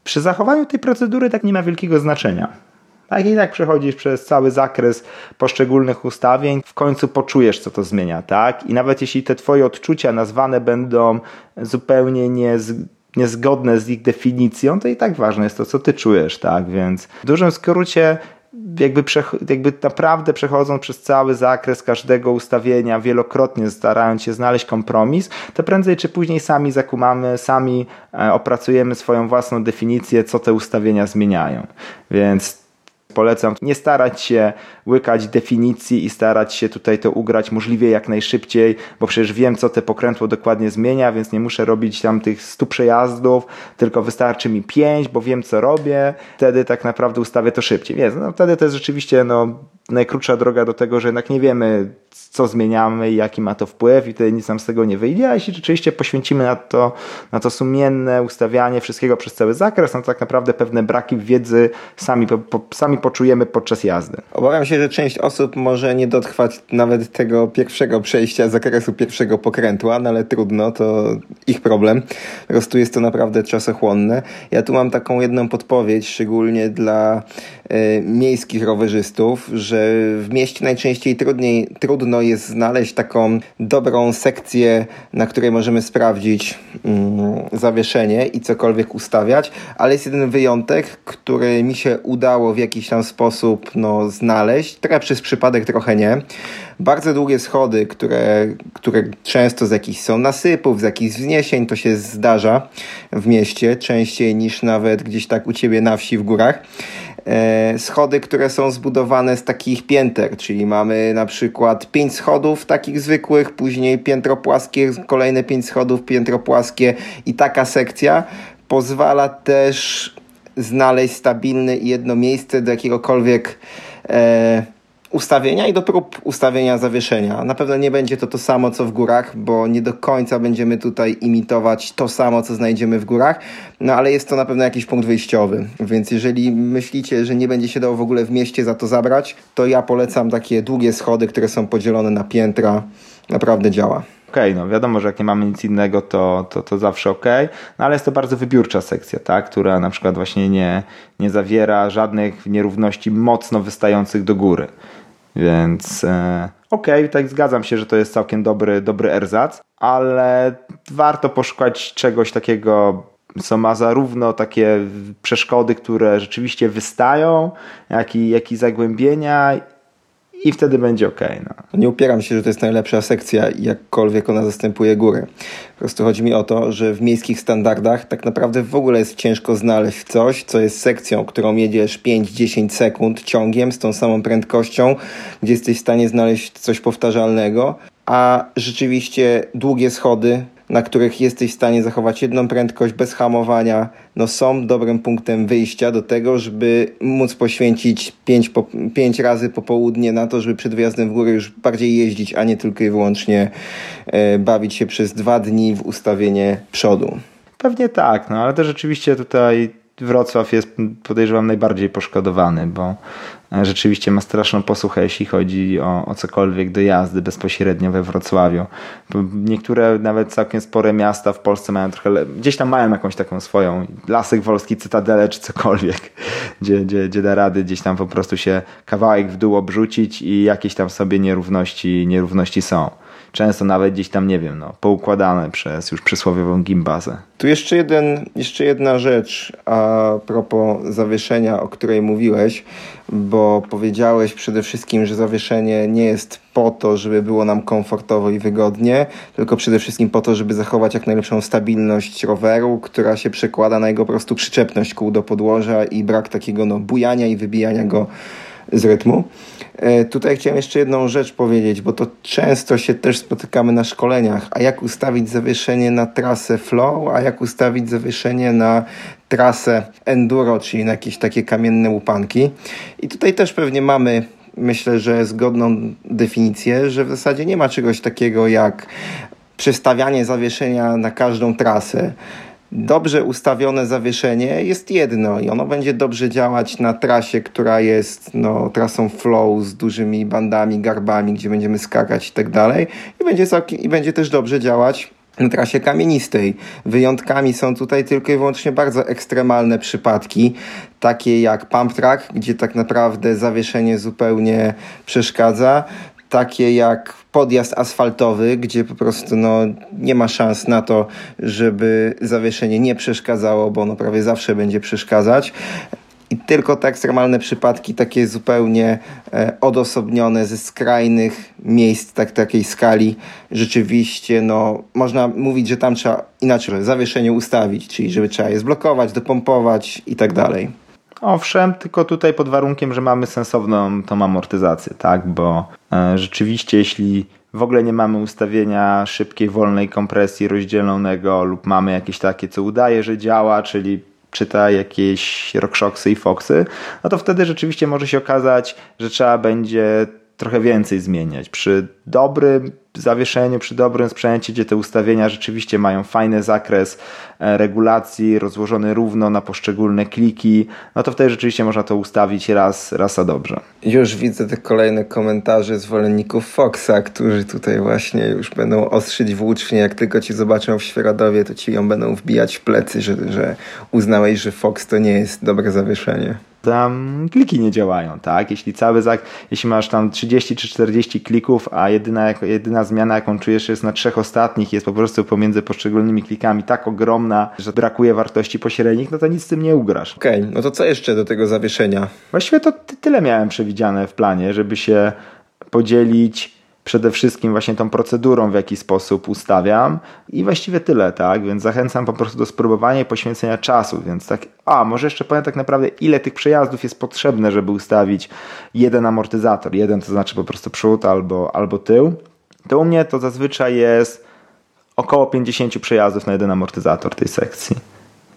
Przy zachowaniu tej procedury tak nie ma wielkiego znaczenia tak i tak przechodzisz przez cały zakres poszczególnych ustawień, w końcu poczujesz, co to zmienia, tak? I nawet jeśli te twoje odczucia nazwane będą zupełnie nie niezgodne z ich definicją, to i tak ważne jest to, co ty czujesz, tak? Więc w dużym skrócie jakby, jakby naprawdę przechodząc przez cały zakres każdego ustawienia, wielokrotnie starając się znaleźć kompromis, to prędzej czy później sami zakumamy, sami e, opracujemy swoją własną definicję, co te ustawienia zmieniają. Więc Polecam nie starać się łykać definicji i starać się tutaj to ugrać możliwie jak najszybciej, bo przecież wiem, co te pokrętło dokładnie zmienia, więc nie muszę robić tam tych 100 przejazdów, tylko wystarczy mi 5, bo wiem, co robię. Wtedy tak naprawdę ustawię to szybciej. Więc no, wtedy to jest rzeczywiście no, najkrótsza droga do tego, że jednak nie wiemy, co zmieniamy jaki ma to wpływ i wtedy nic nam z tego nie wyjdzie, a jeśli rzeczywiście poświęcimy na to, na to sumienne ustawianie wszystkiego przez cały zakres, no to tak naprawdę pewne braki wiedzy sami, po, po, sami poczujemy podczas jazdy. Obawiam się, że część osób może nie dotrwać nawet tego pierwszego przejścia zakresu pierwszego pokrętła, no ale trudno, to ich problem. Po prostu jest to naprawdę czasochłonne. Ja tu mam taką jedną podpowiedź, szczególnie dla miejskich rowerzystów, że w mieście najczęściej trudniej, trudno jest znaleźć taką dobrą sekcję, na której możemy sprawdzić mm, zawieszenie i cokolwiek ustawiać, ale jest jeden wyjątek, który mi się udało w jakiś tam sposób no, znaleźć, trochę przez przypadek, trochę nie. Bardzo długie schody, które, które często z jakichś są nasypów, z jakichś wzniesień, to się zdarza w mieście, częściej niż nawet gdzieś tak u ciebie na wsi w górach. E, schody, które są zbudowane z takich pięter, czyli mamy na przykład pięć schodów takich zwykłych, później piętro płaskie, kolejne pięć schodów, piętro płaskie i taka sekcja pozwala też znaleźć stabilne jedno miejsce do jakiegokolwiek e, ustawienia i do prób ustawienia zawieszenia. Na pewno nie będzie to to samo co w górach, bo nie do końca będziemy tutaj imitować to samo, co znajdziemy w górach, no ale jest to na pewno jakiś punkt wyjściowy. Więc jeżeli myślicie, że nie będzie się dało w ogóle w mieście za to zabrać, to ja polecam takie długie schody, które są podzielone na piętra. Naprawdę działa okej, okay, no wiadomo, że jak nie mamy nic innego, to, to, to zawsze okay. no ale jest to bardzo wybiórcza sekcja, tak, która na przykład właśnie nie, nie zawiera żadnych nierówności mocno wystających do góry. Więc e, okej, okay, tak zgadzam się, że to jest całkiem dobry, dobry erzac, ale warto poszukać czegoś takiego są ma zarówno takie przeszkody, które rzeczywiście wystają, jak i, jak i zagłębienia i wtedy będzie ok. No. Nie upieram się, że to jest najlepsza sekcja, jakkolwiek ona zastępuje górę. Po prostu chodzi mi o to, że w miejskich standardach tak naprawdę w ogóle jest ciężko znaleźć coś, co jest sekcją, którą jedziesz 5-10 sekund ciągiem z tą samą prędkością, gdzie jesteś w stanie znaleźć coś powtarzalnego, a rzeczywiście długie schody, na których jesteś w stanie zachować jedną prędkość bez hamowania, no są dobrym punktem wyjścia do tego, żeby móc poświęcić pięć, po, pięć razy popołudnie na to, żeby przed wyjazdem w górę już bardziej jeździć, a nie tylko i wyłącznie e, bawić się przez dwa dni w ustawienie przodu. Pewnie tak, no ale to rzeczywiście tutaj Wrocław jest podejrzewam najbardziej poszkodowany, bo e, rzeczywiście ma straszną posłuchę, jeśli chodzi o, o cokolwiek do jazdy bezpośrednio we Wrocławiu. Niektóre nawet całkiem spore miasta w Polsce mają trochę, gdzieś tam mają jakąś taką swoją Lasek Wolski, Cytadelę czy cokolwiek, gdzie, gdzie, gdzie da rady gdzieś tam po prostu się kawałek w dół obrzucić i jakieś tam sobie nierówności, nierówności są często nawet gdzieś tam, nie wiem, no, poukładane przez już przysłowiową gimbazę. Tu jeszcze, jeden, jeszcze jedna rzecz a propos zawieszenia, o której mówiłeś, bo powiedziałeś przede wszystkim, że zawieszenie nie jest po to, żeby było nam komfortowo i wygodnie, tylko przede wszystkim po to, żeby zachować jak najlepszą stabilność roweru, która się przekłada na jego prostu przyczepność kół do podłoża i brak takiego no, bujania i wybijania go z rytmu. E, tutaj chciałem jeszcze jedną rzecz powiedzieć, bo to często się też spotykamy na szkoleniach. A jak ustawić zawieszenie na trasę flow, a jak ustawić zawieszenie na trasę enduro, czyli na jakieś takie kamienne łupanki. I tutaj też pewnie mamy myślę, że zgodną definicję, że w zasadzie nie ma czegoś takiego jak przestawianie zawieszenia na każdą trasę dobrze ustawione zawieszenie jest jedno i ono będzie dobrze działać na trasie, która jest no, trasą flow z dużymi bandami, garbami, gdzie będziemy skakać i tak dalej. I będzie, całkiem, I będzie też dobrze działać na trasie kamienistej. Wyjątkami są tutaj tylko i wyłącznie bardzo ekstremalne przypadki, takie jak pump track, gdzie tak naprawdę zawieszenie zupełnie przeszkadza, takie jak podjazd asfaltowy, gdzie po prostu no, nie ma szans na to, żeby zawieszenie nie przeszkadzało, bo ono prawie zawsze będzie przeszkadzać. I tylko te ekstremalne przypadki, takie zupełnie e, odosobnione ze skrajnych miejsc tak, takiej skali, rzeczywiście no, można mówić, że tam trzeba inaczej zawieszenie ustawić, czyli żeby trzeba je zblokować, dopompować i tak dalej. Owszem, tylko tutaj pod warunkiem, że mamy sensowną tą amortyzację, tak? Bo e, rzeczywiście, jeśli w ogóle nie mamy ustawienia szybkiej, wolnej kompresji rozdzielonego lub mamy jakieś takie, co udaje, że działa, czyli czyta jakieś RockShoxy i Foxy, no to wtedy rzeczywiście może się okazać, że trzeba będzie trochę więcej zmieniać. Przy dobrym zawieszeniu, przy dobrym sprzęcie, gdzie te ustawienia rzeczywiście mają fajny zakres e, regulacji, rozłożony równo na poszczególne kliki, no to wtedy rzeczywiście można to ustawić raz, raz a dobrze. Już widzę te kolejne komentarze zwolenników Foxa, którzy tutaj właśnie już będą ostrzyć włócznie, jak tylko ci zobaczą w Świeradowie, to ci ją będą wbijać w plecy, że, że uznałeś, że Fox to nie jest dobre zawieszenie tam kliki nie działają, tak? Jeśli cały zak, jeśli masz tam 30 czy 40 klików, a jedyna, jedyna zmiana, jaką czujesz jest na trzech ostatnich, jest po prostu pomiędzy poszczególnymi klikami tak ogromna, że brakuje wartości pośrednich, no to nic z tym nie ugrasz. Okej, okay, no to co jeszcze do tego zawieszenia? Właściwie to tyle miałem przewidziane w planie, żeby się podzielić przede wszystkim właśnie tą procedurą, w jaki sposób ustawiam i właściwie tyle, tak? Więc zachęcam po prostu do spróbowania i poświęcenia czasu, więc tak, a może jeszcze powiem tak naprawdę, ile tych przejazdów jest potrzebne, żeby ustawić jeden amortyzator, jeden to znaczy po prostu przód albo, albo tył, to u mnie to zazwyczaj jest około 50 przejazdów na jeden amortyzator tej sekcji,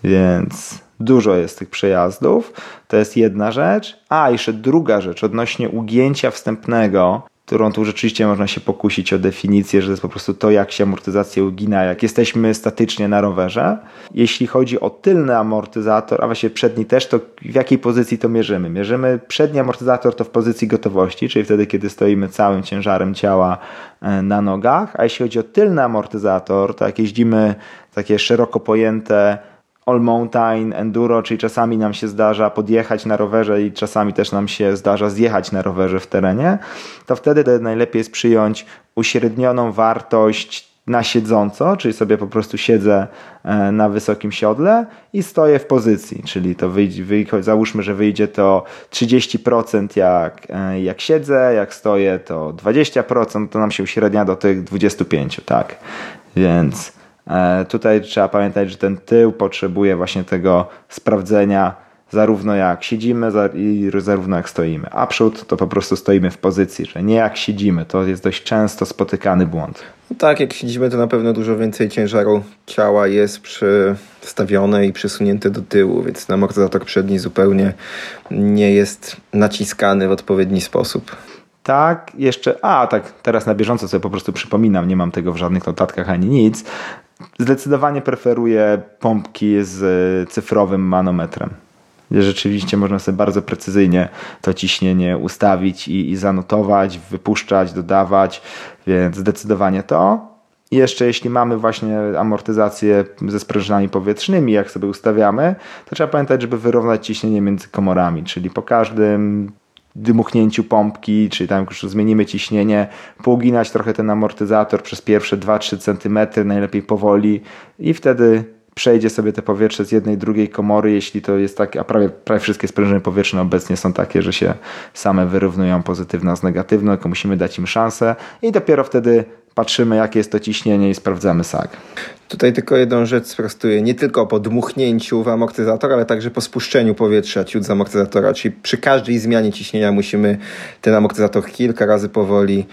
więc dużo jest tych przejazdów, to jest jedna rzecz, a jeszcze druga rzecz odnośnie ugięcia wstępnego, którą tu rzeczywiście można się pokusić o definicję, że to jest po prostu to, jak się amortyzacja ugina, jak jesteśmy statycznie na rowerze. Jeśli chodzi o tylny amortyzator, a właściwie przedni też, to w jakiej pozycji to mierzymy? Mierzymy przedni amortyzator to w pozycji gotowości, czyli wtedy, kiedy stoimy całym ciężarem ciała e, na nogach, a jeśli chodzi o tylny amortyzator, to jak jeździmy takie szeroko pojęte all mountain, enduro, czyli czasami nam się zdarza podjechać na rowerze i czasami też nam się zdarza zjechać na rowerze w terenie, to wtedy najlepiej jest przyjąć uśrednioną wartość na siedząco, czyli sobie po prostu siedzę e, na wysokim siodle i stoję w pozycji, czyli to wyjdzie, załóżmy, że wyjdzie to 30% jak, e, jak siedzę, jak stoję to 20%, to nam się uśrednia do tych 25%, tak? Więc tutaj trzeba pamiętać, że ten tył potrzebuje właśnie tego sprawdzenia zarówno jak siedzimy i zarówno jak stoimy. A przód to po prostu stoimy w pozycji, że nie jak siedzimy. To jest dość często spotykany błąd. No tak, jak siedzimy, to na pewno dużo więcej ciężaru ciała jest przystawione i przesunięte do tyłu, więc amortyzator przedni zupełnie nie jest naciskany w odpowiedni sposób. Tak, jeszcze, a tak, teraz na bieżąco sobie po prostu przypominam, nie mam tego w żadnych notatkach ani nic. Zdecydowanie preferuję pompki z cyfrowym manometrem rzeczywiście można sobie bardzo precyzyjnie to ciśnienie ustawić i, i zanotować, wypuszczać, dodawać, więc zdecydowanie to. I jeszcze jeśli mamy właśnie amortyzację ze sprężynami powietrznymi, jak sobie ustawiamy, to trzeba pamiętać, żeby wyrównać ciśnienie między komorami, czyli po każdym dmuchnięciu pompki, czyli tam już zmienimy ciśnienie, pouginać trochę ten amortyzator przez pierwsze 2-3 cm, najlepiej powoli i wtedy przejdzie sobie te powietrze z jednej, drugiej komory, jeśli to jest tak, a prawie, prawie wszystkie sprężyny powietrzne obecnie są takie, że się same wyrównują pozytywna z negatywną, tylko musimy dać im szansę i dopiero wtedy patrzymy, jakie jest to ciśnienie i sprawdzamy SAG. Tutaj tylko jedną rzecz sprostuję. Nie tylko po dmuchnięciu w amortyzator, ale także po spuszczeniu powietrza ciut z amortyzatora. Czyli przy każdej zmianie ciśnienia musimy ten amortyzator kilka razy powoli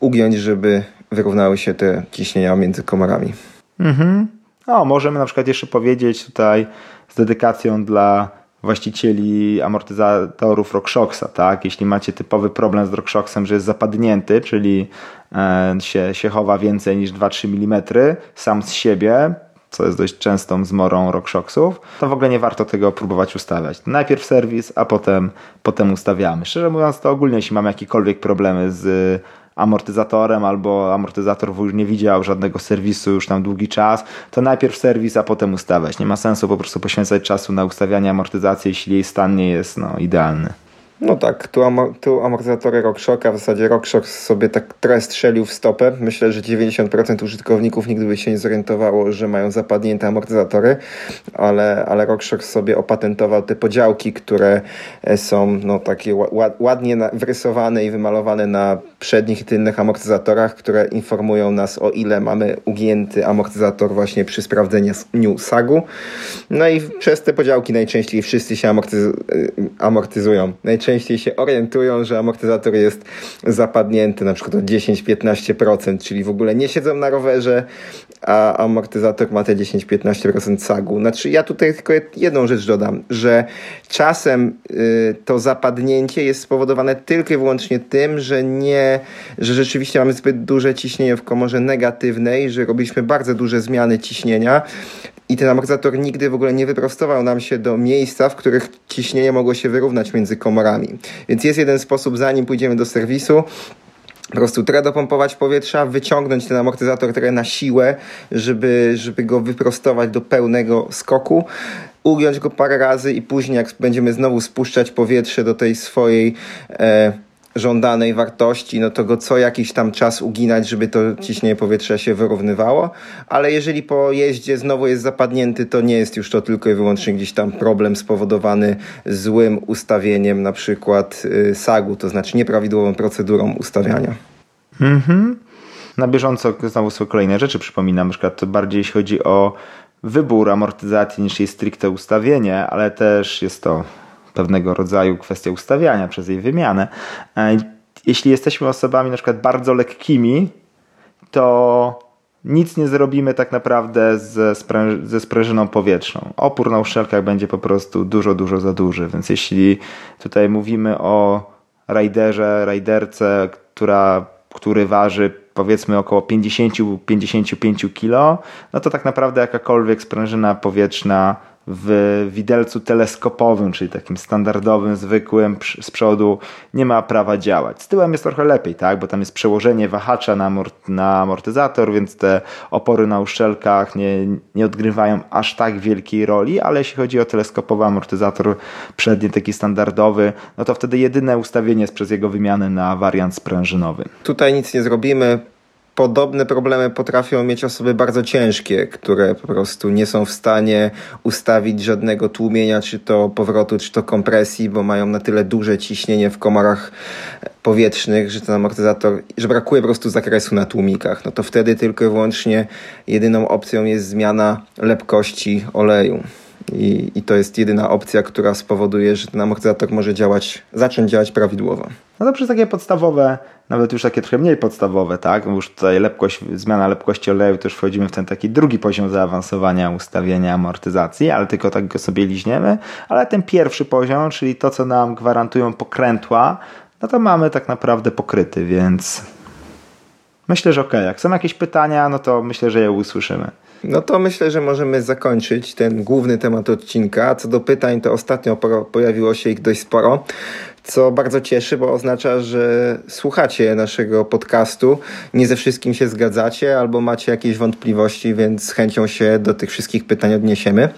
ugiąć, żeby wyrównały się te ciśnienia między komorami. Mhm. No, możemy na przykład jeszcze powiedzieć tutaj z dedykacją dla właścicieli amortyzatorów RockShoxa, tak? Jeśli macie typowy problem z RockShoxem, że jest zapadnięty, czyli e, się, się chowa więcej niż 2-3 mm sam z siebie, co jest dość częstą zmorą RockShoxów, to w ogóle nie warto tego próbować ustawiać. Najpierw serwis, a potem, potem ustawiamy. Szczerze mówiąc, to ogólnie jeśli mamy jakiekolwiek problemy z amortyzatorem albo amortyzator już nie widział żadnego serwisu już tam długi czas, to najpierw serwis, a potem ustawiać. Nie ma sensu po prostu poświęcać czasu na ustawianie amortyzacji, jeśli jej stan nie jest no, idealny. No tak, tu, am tu amortyzatory RockShocka, w zasadzie RockShock sobie tak trochę strzelił w stopę. Myślę, że 90% użytkowników nigdy by się nie zorientowało, że mają zapadnięte amortyzatory, ale, ale RockShock sobie opatentował te podziałki, które e, są no, takie ładnie wrysowane i wymalowane na przednich i tylnych amortyzatorach, które informują nas o ile mamy ugięty amortyzator właśnie przy sprawdzeniu SAG-u. No i przez te podziałki najczęściej wszyscy się amortyz e, amortyzują. Najczęściej najczęściej się orientują, że amortyzator jest zapadnięty na przykład o 10-15%, czyli w ogóle nie siedzą na rowerze, a amortyzator ma te 10-15% sagu. Znaczy ja tutaj tylko jedną rzecz dodam, że czasem y, to zapadnięcie jest spowodowane tylko i wyłącznie tym, że nie, że rzeczywiście mamy zbyt duże ciśnienie w komorze negatywnej, że robiliśmy bardzo duże zmiany ciśnienia i ten amortyzator nigdy w ogóle nie wyprostował nam się do miejsca, w których ciśnienie mogło się wyrównać między komorami. Więc jest jeden sposób, zanim pójdziemy do serwisu, po prostu trochę dopompować powietrza, wyciągnąć ten amortyzator trochę na siłę, żeby, żeby go wyprostować do pełnego skoku, ugiąć go parę razy i później jak będziemy znowu spuszczać powietrze do tej swojej e, żądanej wartości, no to go co jakiś tam czas uginać, żeby to ciśnienie powietrza się wyrównywało, ale jeżeli po jeździe znowu jest zapadnięty, to nie jest już to tylko i wyłącznie gdzieś tam problem spowodowany złym ustawieniem na przykład y, sagu, to znaczy nieprawidłową procedurą ustawiania. Mhm. Na bieżąco znowu są kolejne rzeczy, przypominam, na przykład bardziej jeśli chodzi o wybór amortyzacji niż jej stricte ustawienie, ale też jest to pewnego rodzaju kwestia ustawiania przez jej wymianę. E, jeśli jesteśmy osobami na przykład bardzo lekkimi, to nic nie zrobimy tak naprawdę ze, spręż ze sprężyną powietrzną. Opór na uszczelkach będzie po prostu dużo, dużo za duży. Więc jeśli tutaj mówimy o rajderze, rajderce, która, który waży powiedzmy około 50-55 kg, no to tak naprawdę jakakolwiek sprężyna powietrzna w widelcu teleskopowym, czyli takim standardowym, zwykłym z przodu nie ma prawa działać. Z tyłem jest trochę lepiej, tak? bo tam jest przełożenie wahacza na, na amortyzator, więc te opory na uszczelkach nie, nie odgrywają aż tak wielkiej roli, ale jeśli chodzi o teleskopowy amortyzator przedni, taki standardowy, no to wtedy jedyne ustawienie jest przez jego wymianę na wariant sprężynowy. Tutaj nic nie zrobimy podobne problemy potrafią mieć osoby bardzo ciężkie, które po prostu nie są w stanie ustawić żadnego tłumienia, czy to powrotu, czy to kompresji, bo mają na tyle duże ciśnienie w komorach powietrznych, że ten amortyzator, że brakuje po prostu zakresu na tłumikach. No to wtedy tylko i wyłącznie jedyną opcją jest zmiana lepkości oleju. I, I to jest jedyna opcja, która spowoduje, że ten amortyzator może działać, zacząć działać prawidłowo. No to przez takie podstawowe, nawet już takie trochę mniej podstawowe, tak? Już tutaj lepkość, zmiana lepkości oleju, to już wchodzimy w ten taki drugi poziom zaawansowania ustawienia amortyzacji, ale tylko tak go sobie liźniemy. Ale ten pierwszy poziom, czyli to, co nam gwarantują pokrętła, no to mamy tak naprawdę pokryty, więc myślę, że ok. Jak są jakieś pytania, no to myślę, że je usłyszymy. No to myślę, że możemy zakończyć ten główny temat odcinka. Co do pytań, to ostatnio pojawiło się ich dość sporo, co bardzo cieszy, bo oznacza, że słuchacie naszego podcastu, nie ze wszystkim się zgadzacie albo macie jakieś wątpliwości, więc z chęcią się do tych wszystkich pytań odniesiemy.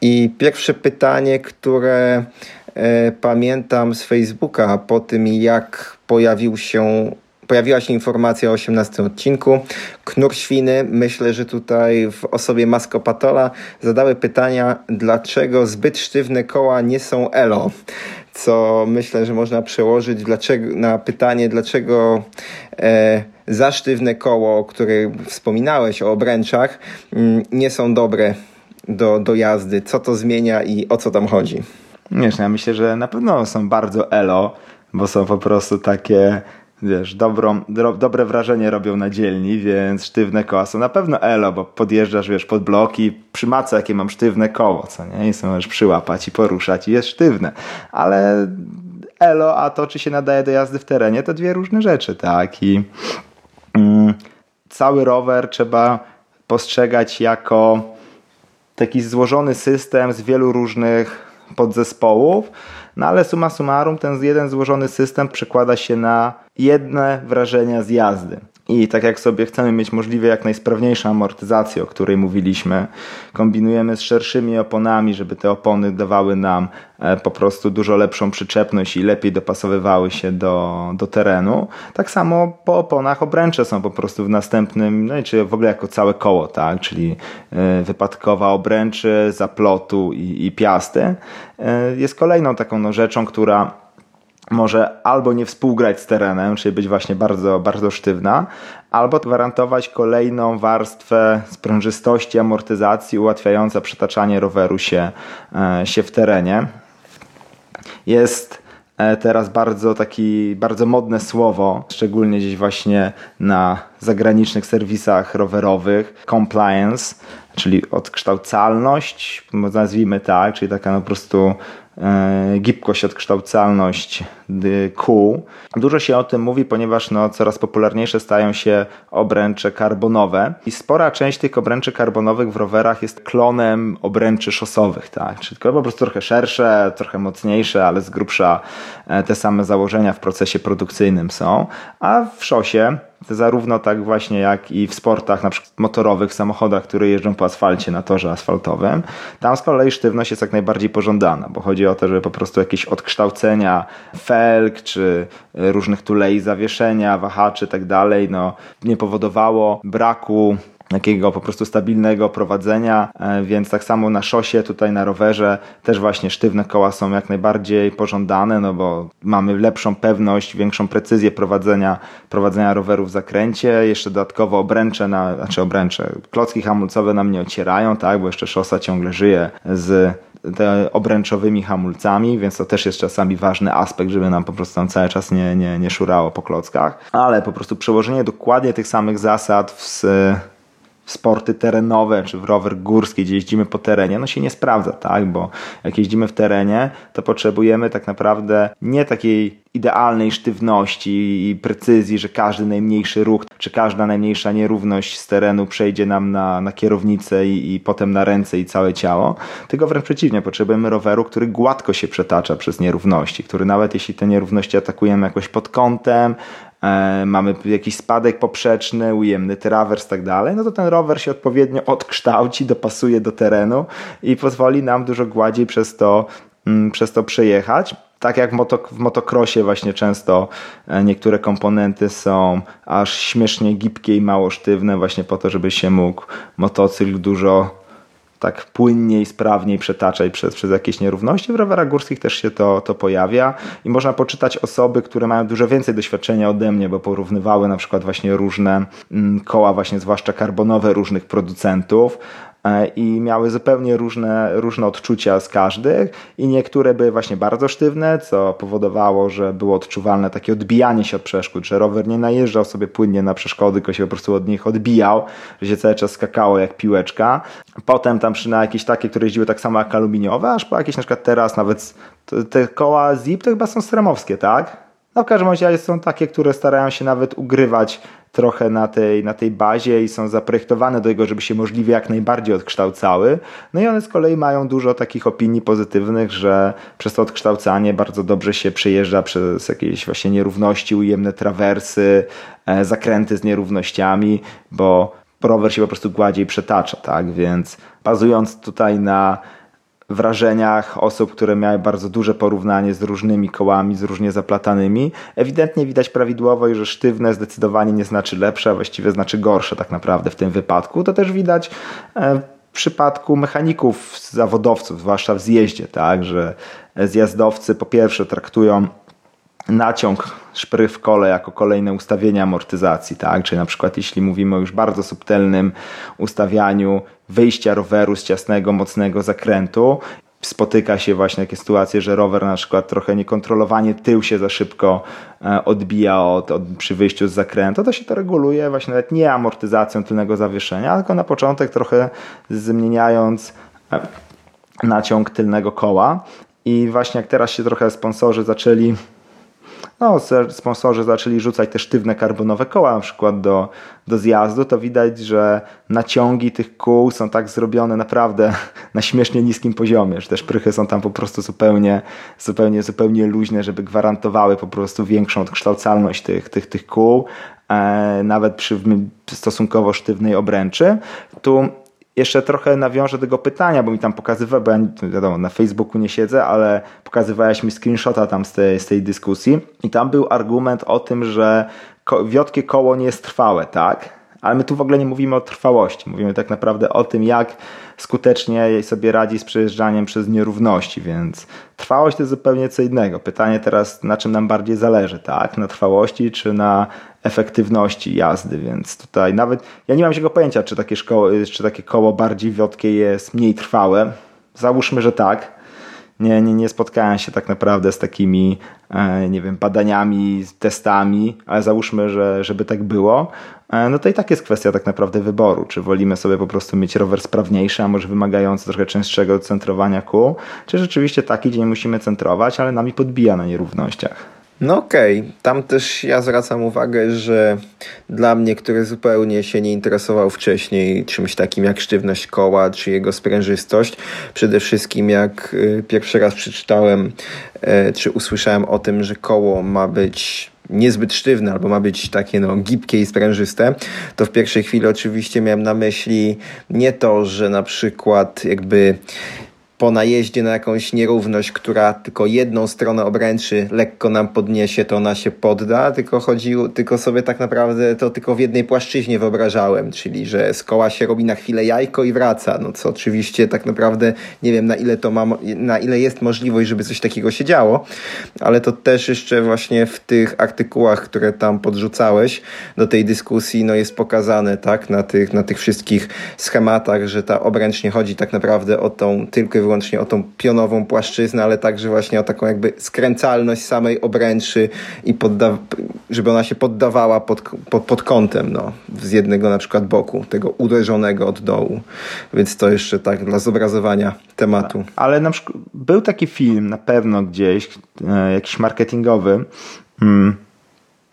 I pierwsze pytanie, które e, pamiętam z Facebooka po tym, jak pojawił się Pojawiła się informacja o 18 odcinku. Knur Świny, myślę, że tutaj w osobie Maskopatola zadały pytania, dlaczego zbyt sztywne koła nie są elo co myślę, że można przełożyć dlaczego, na pytanie, dlaczego e, za sztywne koło, o którym wspominałeś, o obręczach, m, mm, nie są dobre do, do jazdy. Co to zmienia i o co tam chodzi? Wiesz, ja myślę, że na pewno są bardzo elo, bo są po prostu takie wiesz, dobrą, do, dobre wrażenie robią na dzielni, więc sztywne koła są na pewno elo, bo podjeżdżasz, wiesz, pod bloki, przy mace jakie mam sztywne koło, co nie? I sobie możesz przyłapać i poruszać i jest sztywne. Ale elo, a to czy się nadaje do jazdy w terenie, to dwie różne rzeczy, tak? I mm, cały rower trzeba postrzegać jako taki złożony system z wielu różnych podzespołów, no ale suma summarum ten jeden złożony system przekłada się na jedne wrażenia z jazdy. I tak jak sobie chcemy mieć możliwie jak najsprawniejszą amortyzację, o której mówiliśmy, kombinujemy z szerszymi oponami, żeby te opony dawały nam e, po prostu dużo lepszą przyczepność i lepiej dopasowywały się do, do terenu. Tak samo po oponach obręcze są po prostu w następnym, no i czy w ogóle jako całe koło, tak? czyli e, wypadkowa obręczy, zaplotu i, i piasty e, jest kolejną taką no, rzeczą, która może albo nie współgrać z terenem, czyli być właśnie bardzo, bardzo sztywna, albo gwarantować kolejną warstwę sprężystości, amortyzacji ułatwiająca przetaczanie roweru się, e, się w terenie. Jest e, teraz bardzo taki, bardzo modne słowo, szczególnie gdzieś właśnie na zagranicznych serwisach rowerowych, compliance, czyli odkształcalność, nazwijmy tak, czyli taka no po prostu gibkość, odkształcalność kół. Dużo się o tym mówi, ponieważ no, coraz popularniejsze stają się obręcze karbonowe i spora część tych obręczy karbonowych w rowerach jest klonem obręczy szosowych, tak? Czyli tylko po prostu trochę szersze, trochę mocniejsze, ale z grubsza e, te same założenia w procesie produkcyjnym są, a w szosie zarówno tak właśnie jak i w sportach na przykład motorowych, samochodach, które jeżdżą po asfalcie na torze asfaltowym, tam z kolei sztywność jest jak najbardziej pożądana, bo chodzi o to, żeby po prostu jakieś odkształcenia felg, czy różnych tulei zawieszenia, wahaczy i tak no, nie powodowało braku takiego po prostu stabilnego prowadzenia, e, więc tak samo na szosie, tutaj na rowerze też właśnie sztywne koła są jak najbardziej pożądane, no bo mamy lepszą pewność, większą precyzję prowadzenia, prowadzenia roweru w zakręcie, jeszcze dodatkowo obręcze, na, znaczy obręcze, klocki hamulcowe nam nie ocierają, tak, bo jeszcze szosa ciągle żyje z te obręczowymi hamulcami, więc to też jest czasami ważny aspekt, żeby nam po prostu tam cały czas nie, nie, nie szurało po klockach, ale po prostu przełożenie dokładnie tych samych zasad w w sporty terenowe, czy w rower górski, gdzie jeździmy po terenie, no się nie sprawdza, tak? Bo jak jeździmy w terenie, to potrzebujemy tak naprawdę nie takiej idealnej sztywności i precyzji, że każdy najmniejszy ruch, czy każda najmniejsza nierówność z terenu przejdzie nam na, na kierownicę i, i potem na ręce i całe ciało, tylko wręcz przeciwnie, potrzebujemy roweru, który gładko się przetacza przez nierówności, który nawet jeśli te nierówności atakujemy jakoś pod kątem, mamy jakiś spadek poprzeczny, ujemny trawers i tak dalej, no to ten rower się odpowiednio odkształci, dopasuje do terenu i pozwoli nam dużo gładziej przez to, mm, przez to przejechać. Tak jak w, moto, w motocrossie właśnie często e, niektóre komponenty są aż śmiesznie gibkie i mało sztywne właśnie po to, żeby się mógł motocykl dużo tak płynniej, sprawniej przetaczać przez, przez jakieś nierówności. W rowerach górskich też się to, to pojawia i można poczytać osoby, które mają dużo więcej doświadczenia ode mnie, bo porównywały na przykład właśnie różne mm, koła, właśnie zwłaszcza karbonowe różnych producentów i miały zupełnie różne, różne odczucia z każdych i niektóre były właśnie bardzo sztywne, co powodowało, że było odczuwalne takie odbijanie się od przeszkód, że rower nie najeżdżał sobie płynnie na przeszkody, tylko się po prostu od nich odbijał, że się cały czas skakało jak piłeczka. Potem tam przy na jakieś takie, które jeździły tak samo jak aluminiowe, aż po jakieś na przykład teraz nawet te koła ZIP to chyba są stremowskie, tak? No w każdym razie są takie, które starają się nawet ugrywać trochę na tej, na tej bazie i są zaprojektowane do tego, żeby się możliwie jak najbardziej odkształcały. No i one z kolei mają dużo takich opinii pozytywnych, że przez to odkształcanie bardzo dobrze się przejeżdża przez jakieś właśnie nierówności, ujemne trawersy, e, zakręty z nierównościami, bo rower się po prostu gładziej przetacza, tak? Więc bazując tutaj na wrażeniach osób, które miały bardzo duże porównanie z różnymi kołami, z różnie zaplatanymi. Ewidentnie widać prawidłowo, że sztywne zdecydowanie nie znaczy lepsze, a właściwie znaczy gorsze tak naprawdę w tym wypadku. To też widać e, w przypadku mechaników, zawodowców, zwłaszcza w zjeździe, tak, że zjazdowcy po pierwsze traktują naciąg szpry w kole jako kolejne ustawienie amortyzacji, tak? Czyli na przykład jeśli mówimy o już bardzo subtelnym ustawianiu wyjścia roweru z ciasnego, mocnego zakrętu, spotyka się właśnie takie sytuacje, że rower na przykład trochę niekontrolowanie tył się za szybko e, odbija od, od, przy wyjściu z zakrętu, to się to reguluje właśnie nawet nie amortyzacją tylnego zawieszenia, tylko na początek trochę zmieniając e, naciąg tylnego koła i właśnie jak teraz się trochę sponsorzy zaczęli no, sponsorzy zaczęli rzucać te sztywne karbonowe koła na przykład do, do zjazdu, to widać, że naciągi tych kół są tak zrobione naprawdę na śmiesznie niskim poziomie, że te szprychy są tam po prostu zupełnie, zupełnie, zupełnie luźne, żeby gwarantowały po prostu większą odkształcalność tych, tych, tych kół, e, nawet przy stosunkowo sztywnej obręczy. Tu jeszcze trochę nawiążę tego pytania, bo mi tam pokazywa, bo ja wiadomo, na Facebooku nie siedzę, ale pokazywałeś mi screenshota tam z tej, z tej dyskusji i tam był argument o tym, że ko wiotkie koło nie jest trwałe, tak? Ale my tu w ogóle nie mówimy o trwałości, mówimy tak naprawdę o tym, jak skutecznie sobie radzi z przejeżdżaniem przez nierówności, więc trwałość to jest zupełnie co innego. Pytanie teraz, na czym nam bardziej zależy, tak? Na trwałości czy na efektywności jazdy, więc tutaj nawet ja nie mam żadnego pojęcia, czy takie, czy takie koło bardziej wiotkie jest mniej trwałe. Załóżmy, że tak. Nie, nie, nie spotkałem się tak naprawdę z takimi, e, nie wiem, badaniami, testami, ale załóżmy, że żeby tak było, e, no to i tak jest kwestia tak naprawdę wyboru. Czy wolimy sobie po prostu mieć rower sprawniejszy, a może wymagający trochę częstszego centrowania kół, czy rzeczywiście taki dzień musimy centrować, ale nami podbija na nierównościach. No okej, okay. tam też ja zwracam uwagę, że dla mnie, który zupełnie się nie interesował wcześniej czymś takim jak sztywność koła czy jego sprężystość, przede wszystkim jak y, pierwszy raz przeczytałem e, czy usłyszałem o tym, że koło ma być niezbyt sztywne albo ma być takie no, gibkie i sprężyste, to w pierwszej chwili oczywiście miałem na myśli nie to, że na przykład jakby po najeździe na jakąś nierówność, która tylko jedną stronę obręczy lekko nam podniesie, to ona się podda, tylko chodziło, tylko sobie tak naprawdę to tylko w jednej płaszczyźnie wyobrażałem, czyli że z koła się robi na chwilę jajko i wraca, no co oczywiście tak naprawdę nie wiem na ile to ma, na ile jest możliwość, żeby coś takiego się działo, ale to też jeszcze właśnie w tych artykułach, które tam podrzucałeś do tej dyskusji, no jest pokazane, tak, na tych, na tych wszystkich schematach, że ta obręcz nie chodzi tak naprawdę o tą tylko wyłącznie o tą pionową płaszczyznę, ale także właśnie o taką jakby skręcalność samej obręczy i podda- żeby ona się poddawała pod, pod, pod kątem no, z jednego na przykład boku, tego uderzonego od dołu. Więc to jeszcze tak dla zobrazowania tematu. Ale na przykład był taki film na pewno gdzieś, e, jakiś marketingowy, hmm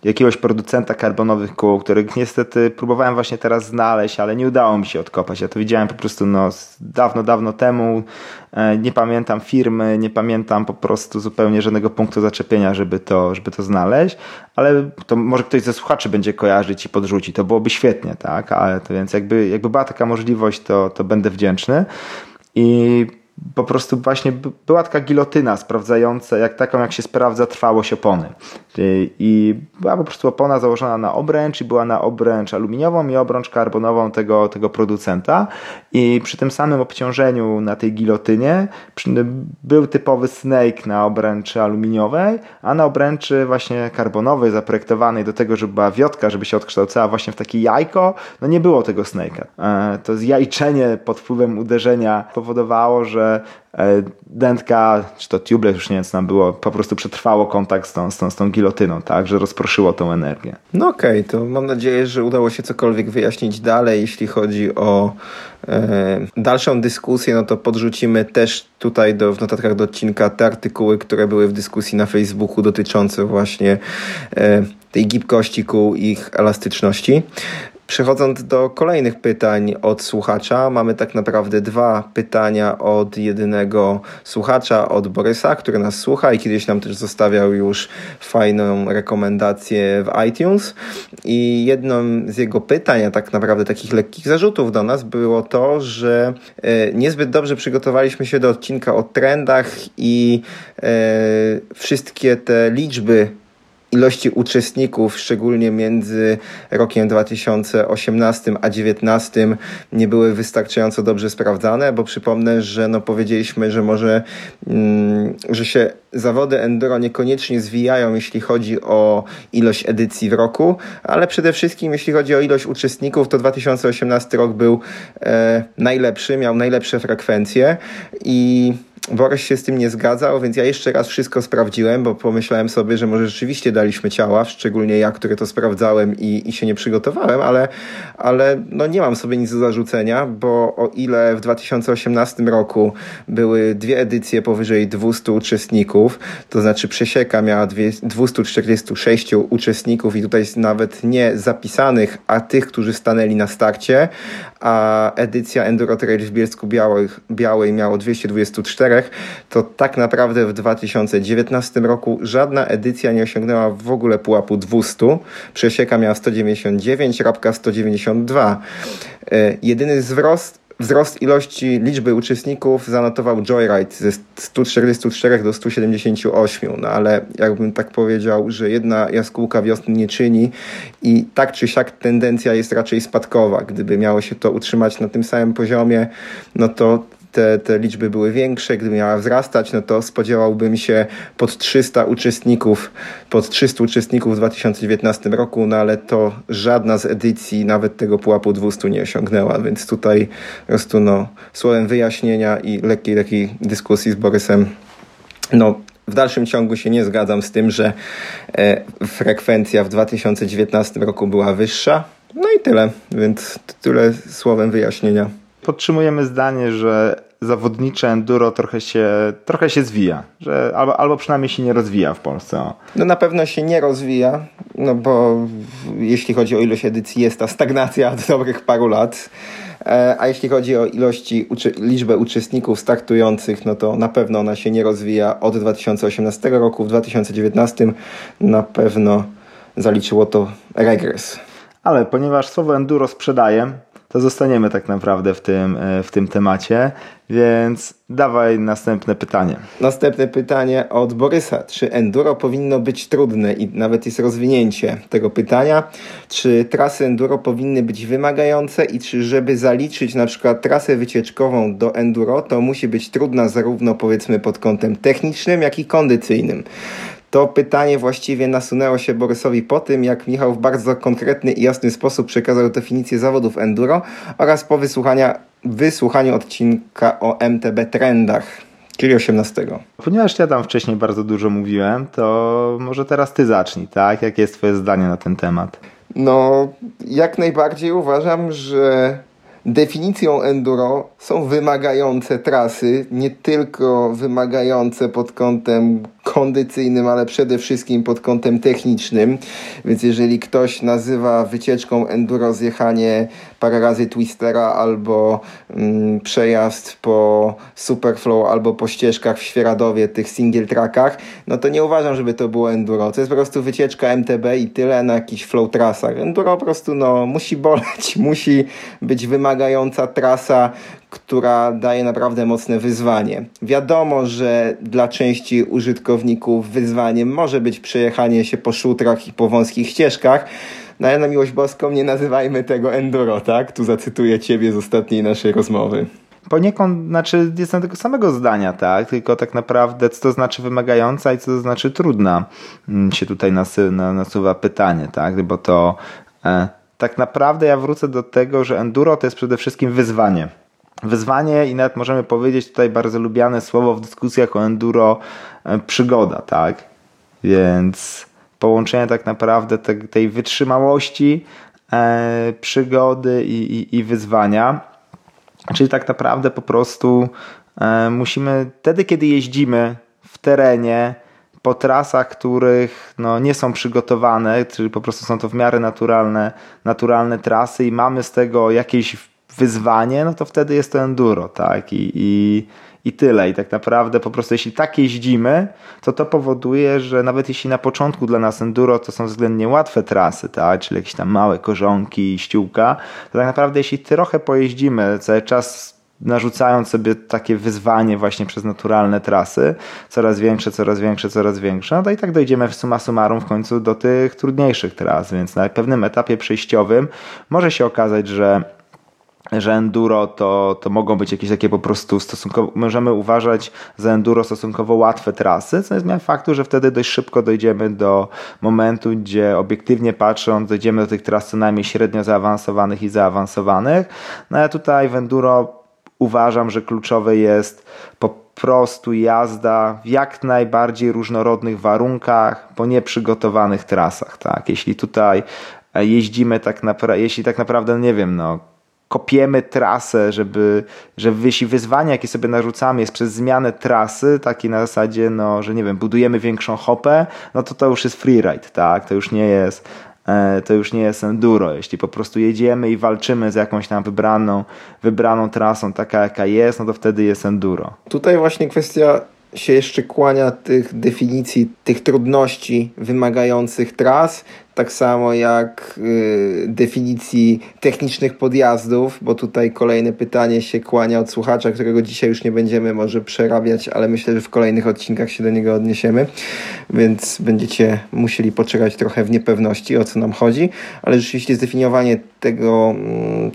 jakiegoś producenta karbonowych kół, których niestety próbowałem właśnie teraz znaleźć, ale nie udało mi się odkopać. Ja to widziałem po prostu no, dawno, dawno temu. E, nie pamiętam firmy, nie pamiętam po prostu zupełnie żadnego punktu zaczepienia, żeby to, żeby to znaleźć, ale to może ktoś ze słuchaczy będzie kojarzyć i podrzuci. To byłoby świetnie, tak? Ale to więc jakby, jakby była taka możliwość, to, to będę wdzięczny. I po prostu właśnie była taka gilotyna sprawdzająca, jak taką jak się sprawdza trwałość opony. I była po prostu opona założona na obręcz i była na obręcz aluminiową i obręcz karbonową tego, tego producenta i przy tym samym obciążeniu na tej gilotynie był typowy snake na obręczy aluminiowej, a na obręczy właśnie karbonowej zaprojektowanej do tego, żeby była wiotka, żeby się odkształcała właśnie w takie jajko, no nie było tego snake'a. E, to zjajczenie pod wpływem uderzenia powodowało, że E, dętka, czy to tubeless, już nie wiem co tam było, po prostu przetrwało kontakt z tą, z tą, z tą gilotyną, tak, że rozproszyło tą energię. No okej, okay, to mam nadzieję, że udało się cokolwiek wyjaśnić dalej, jeśli chodzi o e, dalszą dyskusję, no to podrzucimy też tutaj do, w notatkach do odcinka te artykuły, które były w dyskusji na Facebooku dotyczące właśnie e, tej gibkości kół i ich elastyczności. Przechodząc do kolejnych pytań od słuchacza, mamy tak naprawdę dwa pytania od jedynego słuchacza, od Borysa, który nas słucha i kiedyś nam też zostawiał już fajną rekomendację w iTunes. I jedną z jego pytań, a tak naprawdę takich lekkich zarzutów do nas było to, że e, niezbyt dobrze przygotowaliśmy się do odcinka o trendach i e, wszystkie te liczby ilości uczestników, szczególnie między rokiem 2018 a 2019 nie były wystarczająco dobrze sprawdzane, bo przypomnę, że no powiedzieliśmy, że może, mm, że się zawody enduro niekoniecznie zwijają, jeśli chodzi o ilość edycji w roku, ale przede wszystkim jeśli chodzi o ilość uczestników, to 2018 rok był e, najlepszy, miał najlepsze frekwencje i Borys się z tym nie zgadzał, więc ja jeszcze raz wszystko sprawdziłem, bo pomyślałem sobie, że może rzeczywiście daliśmy ciała, szczególnie ja, który to sprawdzałem i, i się nie przygotowałem, ale, ale no nie mam sobie nic do zarzucenia, bo o ile w 2018 roku były dwie edycje powyżej 200 uczestników, to znaczy Przesieka miała dwie, 246 uczestników i tutaj nawet nie zapisanych, a tych, którzy stanęli na starcie, a edycja Enduro Trail w Bielsku Białej, Białej miało 224, to tak naprawdę w 2019 roku żadna edycja nie osiągnęła w ogóle pułapu 200. Przesieka miała 199, Rabka 192. E, jedyny wzrost Wzrost ilości liczby uczestników zanotował Joyride ze 144 do 178, no ale jakbym tak powiedział, że jedna jaskółka wiosny nie czyni i tak czy siak tendencja jest raczej spadkowa. Gdyby miało się to utrzymać na tym samym poziomie, no to te, te liczby były większe, gdyby miała wzrastać, no to spodziewałbym się pod 300 uczestników, pod 300 uczestników w 2019 roku, no ale to żadna z edycji nawet tego pułapu 200 nie osiągnęła, więc tutaj po prostu no, słowem wyjaśnienia i lekkiej takiej dyskusji z Borysem, no w dalszym ciągu się nie zgadzam z tym, że e, frekwencja w 2019 roku była wyższa. No i tyle, więc tyle słowem wyjaśnienia podtrzymujemy zdanie, że zawodnicze enduro trochę się, trochę się zwija, że albo, albo przynajmniej się nie rozwija w Polsce. No na pewno się nie rozwija, no bo jeśli chodzi o ilość edycji jest ta stagnacja od dobrych paru lat. E, a jeśli chodzi o ilości, liczbę uczestników startujących, no to na pewno ona się nie rozwija od 2018 roku. W 2019 na pewno zaliczyło to regres. Ale ponieważ słowo enduro sprzedaje, to zostaniemy tak naprawdę w tym, e, w tym temacie, więc dawaj następne pytanie. Następne pytanie od Borysa. Czy enduro powinno być trudne i nawet jest rozwinięcie tego pytania? Czy trasy enduro powinny być wymagające i czy żeby zaliczyć na przykład trasę wycieczkową do enduro, to musi być trudna zarówno powiedzmy pod kątem technicznym, jak i kondycyjnym? To pytanie właściwie nasunęło się Borysowi po tym, jak Michał w bardzo konkretny i jasny sposób przekazał definicję zawodów enduro oraz po wysłuchania, wysłuchaniu odcinka o MTB trendach. Czyli 18. Ponieważ ja tam wcześniej bardzo dużo mówiłem, to może teraz ty zacznij, tak? Jakie jest twoje zdanie na ten temat? No, jak najbardziej uważam, że definicją enduro są wymagające trasy, nie tylko wymagające pod kątem kondycyjnym, ale przede wszystkim pod kątem technicznym. Więc jeżeli ktoś nazywa wycieczką enduro zjechanie parę razy twistera albo mm, przejazd po Superflow albo po ścieżkach w Świeradowie, tych single trackach, no to nie uważam, żeby to było enduro. To jest po prostu wycieczka MTB i tyle na jakichś flow trasach. Enduro po prostu no, musi boleć, musi być wymagająca trasa, która daje naprawdę mocne wyzwanie. Wiadomo, że dla części użytkowników wyzwaniem może być przejechanie się po szutrach i po wąskich ścieżkach, no ale na miłość boską nie nazywajmy tego enduro, tak? Tu zacytuję ciebie z ostatniej naszej rozmowy poniekąd, znaczy jestem tego samego zdania, tak? Tylko tak naprawdę co to znaczy wymagająca i co to znaczy trudna mm, się tutaj nasuwa pytanie, tak? Bo to e, tak naprawdę ja wrócę do tego, że enduro to jest przede wszystkim wyzwanie. Wyzwanie i nawet możemy powiedzieć tutaj bardzo lubiane słowo w dyskusjach o enduro e, przygoda, tak? Więc połączenie tak naprawdę te, tej wytrzymałości, e, przygody i, i, i wyzwania Czyli tak naprawdę po prostu e, musimy wtedy, kiedy jeździmy w terenie, po trasach, których no, nie są przygotowane, czyli po prostu są to w miarę naturalne, naturalne trasy i mamy z tego jakieś wyzwanie, no to wtedy jest to enduro, tak? I, i, i tyle. I tak naprawdę po prostu jeśli tak jeździmy, to to powoduje, że nawet jeśli na początku dla nas enduro to są względnie łatwe trasy, tak? czyli jakieś tam małe korzonki, ściółka, to tak naprawdę jeśli trochę pojeździmy cały czas narzucając sobie takie wyzwanie właśnie przez naturalne trasy, coraz większe, coraz większe, coraz większe, no to i tak dojdziemy w suma summarum w końcu do tych trudniejszych tras, więc na pewnym etapie przejściowym może się okazać, że że enduro to, to mogą być jakieś takie po prostu stosunkowo, możemy uważać za enduro stosunkowo łatwe trasy, co nie zmienia faktu, że wtedy dość szybko dojdziemy do momentu, gdzie obiektywnie patrząc dojdziemy do tych tras co najmniej średnio zaawansowanych i zaawansowanych. No ale tutaj w enduro uważam, że kluczowe jest po prostu jazda w jak najbardziej różnorodnych warunkach, po nieprzygotowanych trasach. Tak? Jeśli tutaj jeździmy tak naprawdę, jeśli tak naprawdę, nie wiem, no kopiemy trasę, żeby, że jeśli wyzwanie, jakie sobie narzucamy jest przez zmianę trasy, takie na zasadzie, no, że nie wiem, budujemy większą hopę, no to to już jest freeride, tak? To już nie jest e, to już nie jest enduro. Jeśli po prostu jedziemy i walczymy z jakąś tam wybraną, wybraną trasą, taka jaka jest, no to wtedy jest enduro. Tutaj właśnie kwestia się jeszcze kłania tych definicji, tych trudności wymagających tras, tak samo jak y, definicji technicznych podjazdów, bo tutaj kolejne pytanie się kłania od słuchacza, którego dzisiaj już nie będziemy może przerabiać, ale myślę, że w kolejnych odcinkach się do niego odniesiemy, więc będziecie musieli poczekać trochę w niepewności, o co nam chodzi, ale rzeczywiście zdefiniowanie tego mm,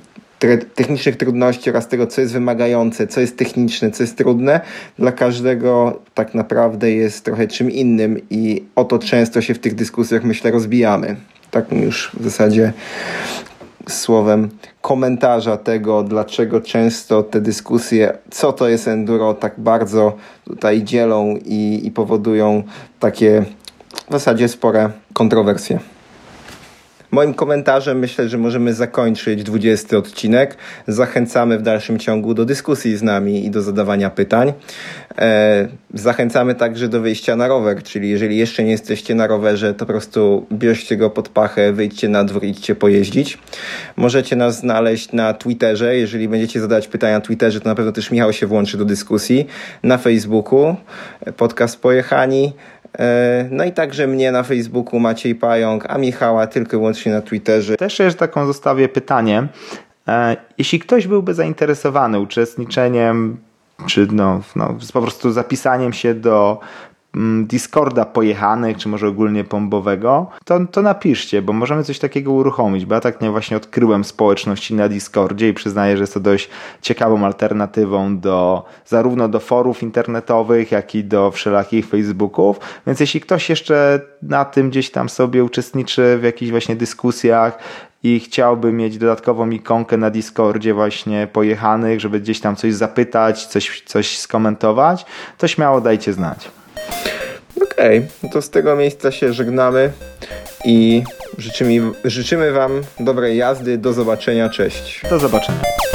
technicznych trudności oraz tego, co jest wymagające, co jest techniczne, co jest trudne, dla każdego tak naprawdę jest trochę czym innym i o to często się w tych dyskusjach, myślę, rozbijamy. Tak już w zasadzie słowem komentarza tego, dlaczego często te dyskusje, co to jest enduro, tak bardzo tutaj dzielą i, i powodują takie w zasadzie spore kontrowersje. Moim komentarzem myślę, że możemy zakończyć 20 odcinek. Zachęcamy w dalszym ciągu do dyskusji z nami i do zadawania pytań. E, zachęcamy także do wyjścia na rower, czyli jeżeli jeszcze nie jesteście na rowerze, to po prostu bierzcie go pod pachę, wyjdźcie na dwór, idźcie pojeździć. Możecie nas znaleźć na Twitterze. Jeżeli będziecie zadawać pytania na Twitterze, to na pewno też Michał się włączy do dyskusji. Na Facebooku, podcast Pojechani. E, no i także mnie na Facebooku Maciej Pająk, a Michała tylko i wyłącznie na Twitterze. Też jeszcze taką zostawię pytanie. E, jeśli ktoś byłby zainteresowany uczestniczeniem czy no, no, po prostu zapisaniem się do Discorda pojechanych, czy może ogólnie pombowego, to, to napiszcie, bo możemy coś takiego uruchomić, bo ja tak nie właśnie odkryłem społeczności na Discordzie i przyznaję, że jest to dość ciekawą alternatywą do zarówno do forów internetowych, jak i do wszelakich Facebooków, więc jeśli ktoś jeszcze na tym gdzieś tam sobie uczestniczy w jakichś właśnie dyskusjach, i chciałby mieć dodatkową ikonkę na Discordzie właśnie pojechanych, żeby gdzieś tam coś zapytać, coś, coś skomentować, to śmiało dajcie znać. Okej, okay, no to z tego miejsca się żegnamy i życzymy, życzymy Wam dobrej jazdy. Do zobaczenia, cześć. Do zobaczenia.